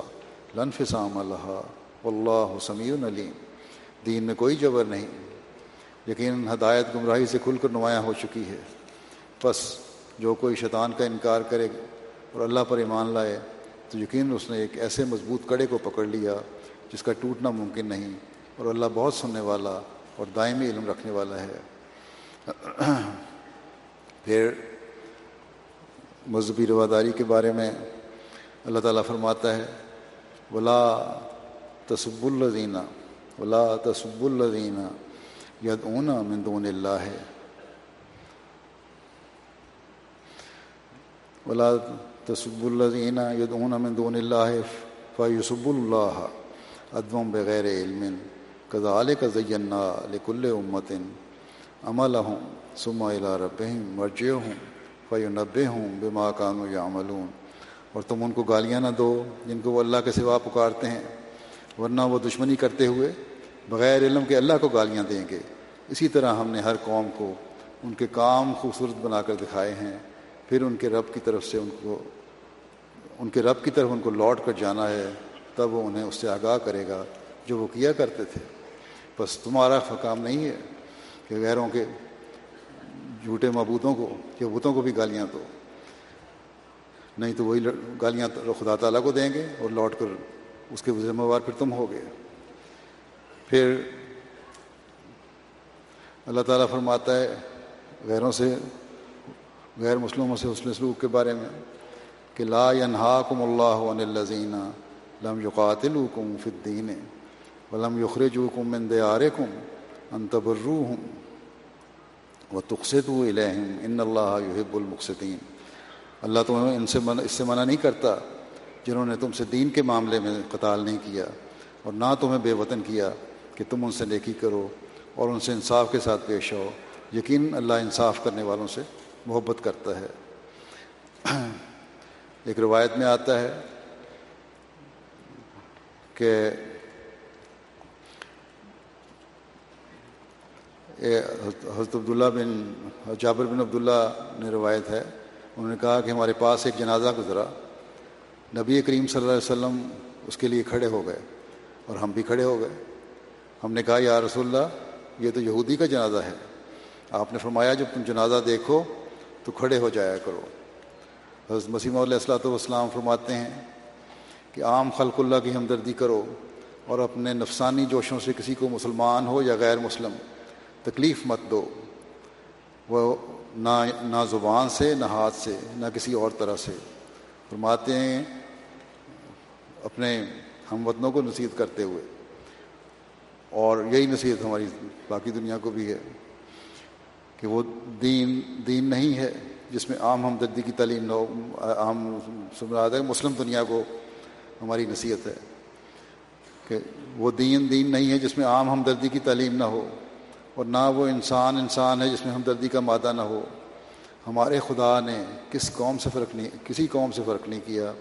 A: لنفسام اللہ اللہ سمیع علیم۔ دین میں کوئی جبر نہیں۔ لیکن ہدایت گمراہی سے کھل کر نمایاں ہو چکی ہے۔ بس جو کوئی شیطان کا انکار کرے اور اللہ پر ایمان لائے، تو یقین اس نے ایک ایسے مضبوط کڑے کو پکڑ لیا جس کا ٹوٹنا ممکن نہیں۔ اور اللہ بہت سننے والا اور دائمی علم رکھنے والا ہے۔ پھر مذہبی رواداری کے بارے میں اللہ تعالیٰ فرماتا ہے، ولا تصب الزینہ ولا تصب الزینہ ید اونا مندون اللہ ہے ولا تصب الزینہ ید اونا مندون اللہ فیصب اللہ ادم بغیر علم. کزال کا زینا لکل امتن عمل ہوں سما ربہم مرجے ہوں فی نبے ہوں بے ماں کانو یا عملون اور تم ان کو گالیاں نہ دو جن کو وہ اللہ کے سوا پکارتے ہیں، ورنہ وہ دشمنی کرتے ہوئے بغیر علم کے اللہ کو گالیاں دیں گے۔ اسی طرح ہم نے ہر قوم کو ان کے کام خوبصورت بنا کر دکھائے ہیں۔ پھر ان کے رب کی طرف سے ان کو، ان کے رب کی طرف ان کو لوٹ کر جانا ہے، تب وہ انہیں اس سے آگاہ کرے گا جو وہ کیا کرتے تھے۔ بس تمہارا کام نہیں ہے کہ غیروں کے جھوٹے معبودوں کو، یا بتوں کو بھی گالیاں دو۔ نہیں تو وہی گالیاں خدا تعالیٰ کو دیں گے اور لوٹ کر اس کے ذمہ وار پھر تم ہو گئے پھر اللہ تعالیٰ فرماتا ہے غیروں سے، غیر مسلموں سے حسن سلوک کے بارے میں کہ لا ينہاکم اللہ عن الزین لم یقاتل کم فدین ولم یخرجوکم من دیارکم ان تبروہم۔ و تقصد الہم ان اللہ یحب المقصدین اللہ تمہیں ان سے من اس سے منع نہیں کرتا جنہوں نے تم سے دین کے معاملے میں قتال نہیں کیا اور نہ تمہیں بے وطن کیا کہ تم ان سے نیکی کرو اور ان سے انصاف کے ساتھ پیش ہو یقین اللہ انصاف کرنے والوں سے محبت کرتا ہے۔ ایک روایت میں آتا ہے کہ حضرت عبداللہ بن جابر بن عبداللہ نے روایت ہے، انہوں نے کہا کہ ہمارے پاس ایک جنازہ گزرا۔ نبی کریم صلی اللہ علیہ وسلم اس کے لیے کھڑے ہو گئے اور ہم بھی کھڑے ہو گئے۔ ہم نے کہا، یا رسول اللہ، یہ تو یہودی کا جنازہ ہے۔ آپ نے فرمایا، جب تم جنازہ دیکھو تو کھڑے ہو جایا کرو۔ حضرت مسیم علیہ السلاۃ والسلام فرماتے ہیں کہ عام خلق اللہ کی ہمدردی کرو اور اپنے نفسانی جوشوں سے کسی کو مسلمان ہو یا غیر مسلم۔ تکلیف مت دو۔ وہ نہ نہ زبان سے، نہ ہاتھ سے، نہ کسی اور طرح سے۔ فرماتے ہیں اپنے ہم وطنوں کو نصیحت کرتے ہوئے۔ اور یہی نصیحت ہماری باقی دنیا کو بھی ہے کہ وہ دین دین نہیں ہے جس میں عام ہمدردی کی تعلیم نہ ہو، عام سمراد ہے مسلم دنیا کو ہماری نصیحت ہے کہ وہ دین دین نہیں ہے جس میں عام ہمدردی کی تعلیم نہ ہو۔ اور نہ وہ انسان انسان ہے جس میں ہمدردی کا مادہ نہ ہو۔ ہمارے خدا نے کس قوم سے فرق نہیں، کسی قوم سے فرق نہیں کیا۔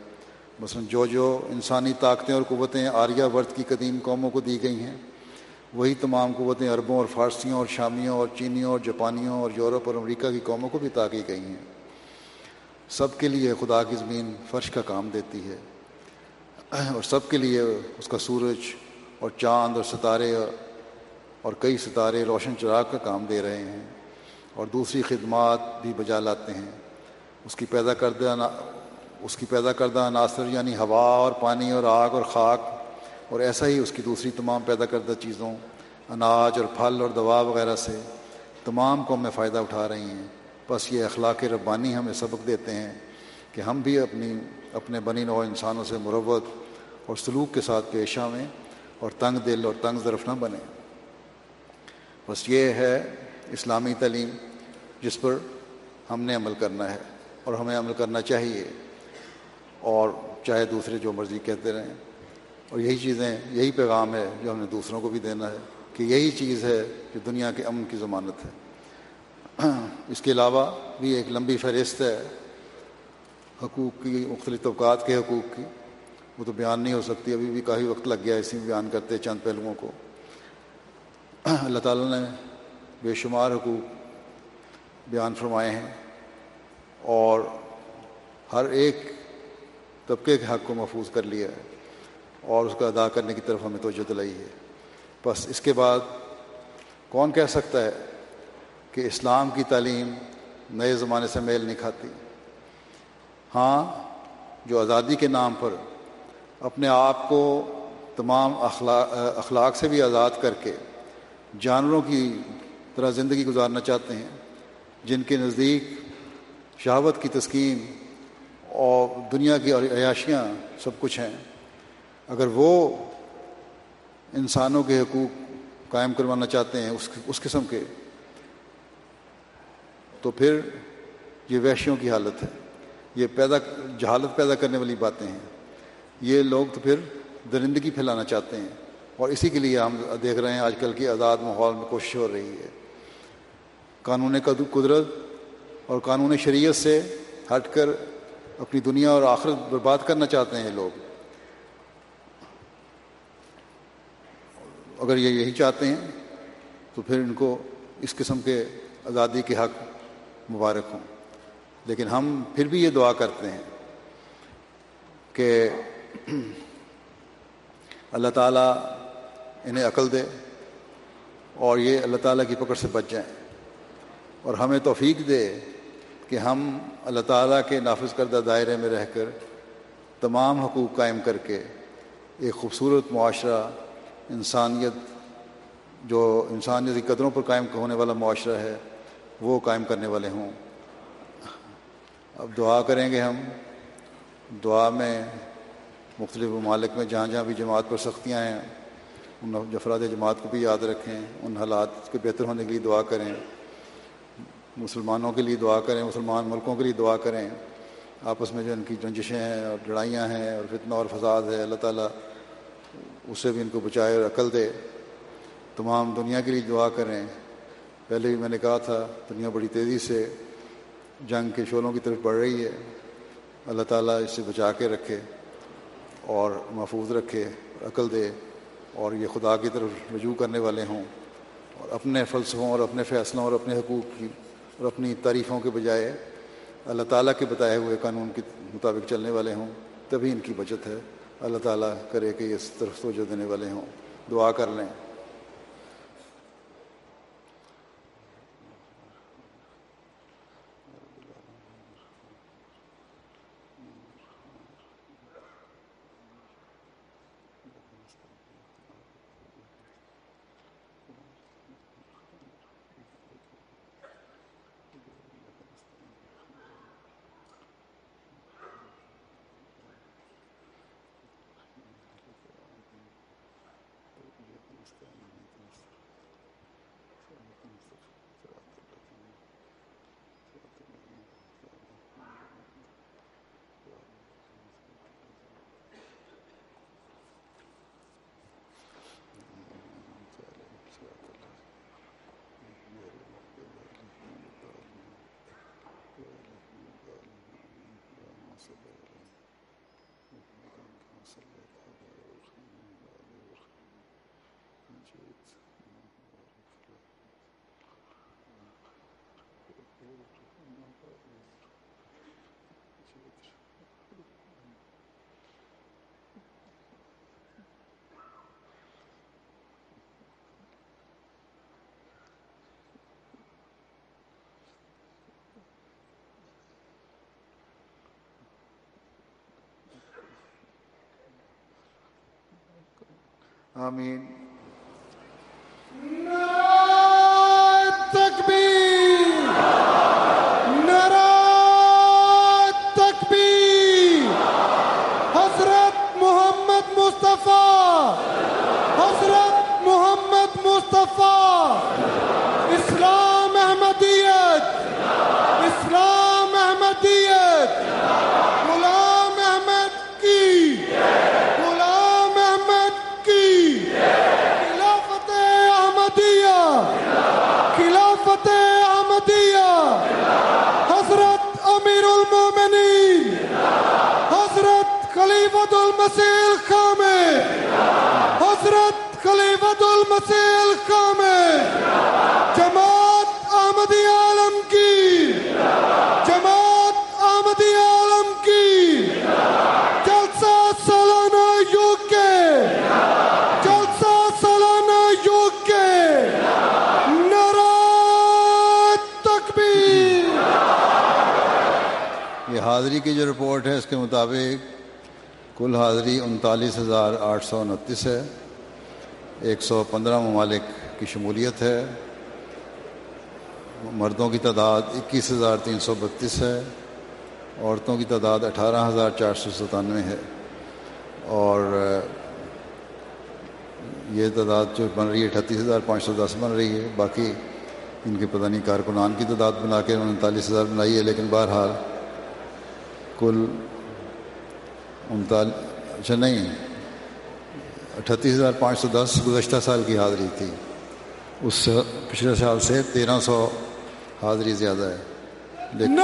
A: مثلا جو جو انسانی طاقتیں اور قوتیں آریہ ورت کی قدیم قوموں کو دی گئی ہیں، وہی تمام قوتیں عربوں اور فارسیوں اور شامیوں اور چینیوں اور جاپانیوں اور یورپ اور امریکہ کی قوموں کو بھی تاکی گئی ہیں۔ سب کے لیے خدا کی زمین فرش کا کام دیتی ہے۔ اور سب کے لیے اس کا سورج اور چاند اور ستارے اور اور کئی ستارے روشن چراغ کا کام دے رہے ہیں اور دوسری خدمات بھی بجا لاتے ہیں۔ اس کی پیدا کردہ اس کی پیدا کردہ عناصر یعنی ہوا اور پانی اور آگ اور خاک اور ایسا ہی اس کی دوسری تمام پیدا کردہ چیزوں، اناج اور پھل اور دوا وغیرہ سے تمام کو ہمیں فائدہ اٹھا رہی ہیں۔ بس یہ اخلاق ربانی ہمیں سبق دیتے ہیں کہ ہم بھی اپنی، اپنے بنی نو انسانوں سے مروت اور سلوک کے ساتھ پیش آئیں اور تنگ دل اور تنگ ظرف نہ بنیں۔ بس یہ ہے اسلامی تعلیم جس پر ہم نے عمل کرنا ہے اور ہمیں عمل کرنا چاہیے اور چاہے دوسرے جو مرضی کہتے رہیں اور یہی چیزیں، یہی پیغام ہے جو ہم نے دوسروں کو بھی دینا ہے کہ یہی چیز ہے جو دنیا کے امن کی ضمانت ہے۔ اس کے علاوہ بھی ایک لمبی فہرست ہے حقوق کی، مختلف طبقات کے حقوق کی۔ وہ تو بیان نہیں ہو سکتی، ابھی بھی کافی وقت لگ گیا اسی میں بیان کرتے چند پہلوؤں کو۔ اللہ تعالیٰ نے بے شمار حقوق بیان فرمائے ہیں اور ہر ایک طبقے کے حق کو محفوظ کر لیا ہے اور اس کا ادا کرنے کی طرف ہمیں توجہ دلائی ہے۔ بس اس کے بعد کون کہہ سکتا ہے کہ اسلام کی تعلیم نئے زمانے سے میل نہیں کھاتی؟ ہاں جو آزادی کے نام پر اپنے آپ کو تمام اخلاق اخلاق سے بھی آزاد کر کے جانوروں کی طرح زندگی گزارنا چاہتے ہیں، جن کے نزدیک شہوت کی تسکین اور دنیا کی عیاشیاں سب کچھ ہیں۔ اگر وہ انسانوں کے حقوق قائم کروانا چاہتے ہیں اس اس قسم کے، تو پھر یہ وحشیوں کی حالت ہے۔ یہ پیدا، جہالت پیدا کرنے والی باتیں ہیں۔ یہ لوگ تو پھر درندگی پھیلانا چاہتے ہیں۔ اور اسی کے لیے ہم دیکھ رہے ہیں آج کل کی آزاد ماحول میں کوشش ہو رہی ہے۔ قانون قدرت اور قانون شریعت سے ہٹ کر اپنی دنیا اور آخرت برباد کرنا چاہتے ہیں لوگ۔ اگر یہ یہی چاہتے ہیں تو پھر ان کو اس قسم کے آزادی کے حق مبارک ہوں۔ لیکن ہم پھر بھی یہ دعا کرتے ہیں کہ اللہ تعالیٰ انہیں عقل دے اور یہ اللہ تعالیٰ کی پکڑ سے بچ جائیں اور ہمیں توفیق دے کہ ہم اللہ تعالیٰ کے نافذ کردہ دائرے میں رہ کر تمام حقوق قائم کر کے ایک خوبصورت معاشرہ، انسانیت، جو انسانیت کی قدروں پر قائم ہونے والا معاشرہ ہے، وہ قائم کرنے والے ہوں۔ اب دعا کریں گے ہم۔ دعا میں مختلف ممالک میں جہاں جہاں بھی جماعت پر سختیاں ہیں ان جفراد جماعت کو بھی یاد رکھیں، ان حالات کے بہتر ہونے کے لیے دعا کریں، مسلمانوں کے لیے دعا کریں، مسلمان ملکوں کے لیے دعا کریں۔ آپس میں جو ان کی رنجشیں ہیں اور لڑائیاں ہیں اور فتنہ اور فساد ہے، اللہ تعالیٰ اس سے بھی ان کو بچائے اور عقل دے۔ تمام دنیا کے لیے دعا کریں۔ پہلے بھی میں نے کہا تھا، دنیا بڑی تیزی سے جنگ کے شعلوں کی طرف بڑھ رہی ہے۔ اللہ تعالیٰ اس سے بچا کے رکھے اور محفوظ رکھے، عقل دے۔ اور یہ خدا کی طرف رجوع کرنے والے ہوں اور اپنے فلسفوں اور اپنے فیصلوں اور اپنے حقوق کی اور اپنی تعریفوں کے بجائے اللہ تعالیٰ کے بتائے ہوئے قانون کے مطابق چلنے والے ہوں، تبھی ان کی بچت ہے۔ اللہ تعالیٰ کرے کہ اس طرف توجہ دینے والے ہوں۔ دعا کر لیں۔ آمین
C: تکبیر کی
A: جو رپورٹ ہے اس کے مطابق کل حاضری انتالیس ہزار آٹھ سو انتیس ہے۔ ایک سو پندرہ ممالک کی شمولیت ہے۔ مردوں کی تعداد اکیس ہزار تین سو بتیس ہے۔ عورتوں کی تعداد اٹھارہ ہزار چار سو ستانوے ہے۔ اور یہ تعداد جو بن رہی ہے اٹھتیس ہزار پانچ سو دس بن رہی ہے۔ باقی ان کے پتہ نہیں کارکنان کی تعداد بنا کے انہوں نے انتالیس ہزار بنائی ہے، لیکن بہرحال کل انتال اچھا نہیں، اٹھتیس ہزار پانچ سو دس گزشتہ سال کی حاضری تھی۔ اس پچھلے سال سے تیرہ سو حاضری زیادہ ہے۔ لیکن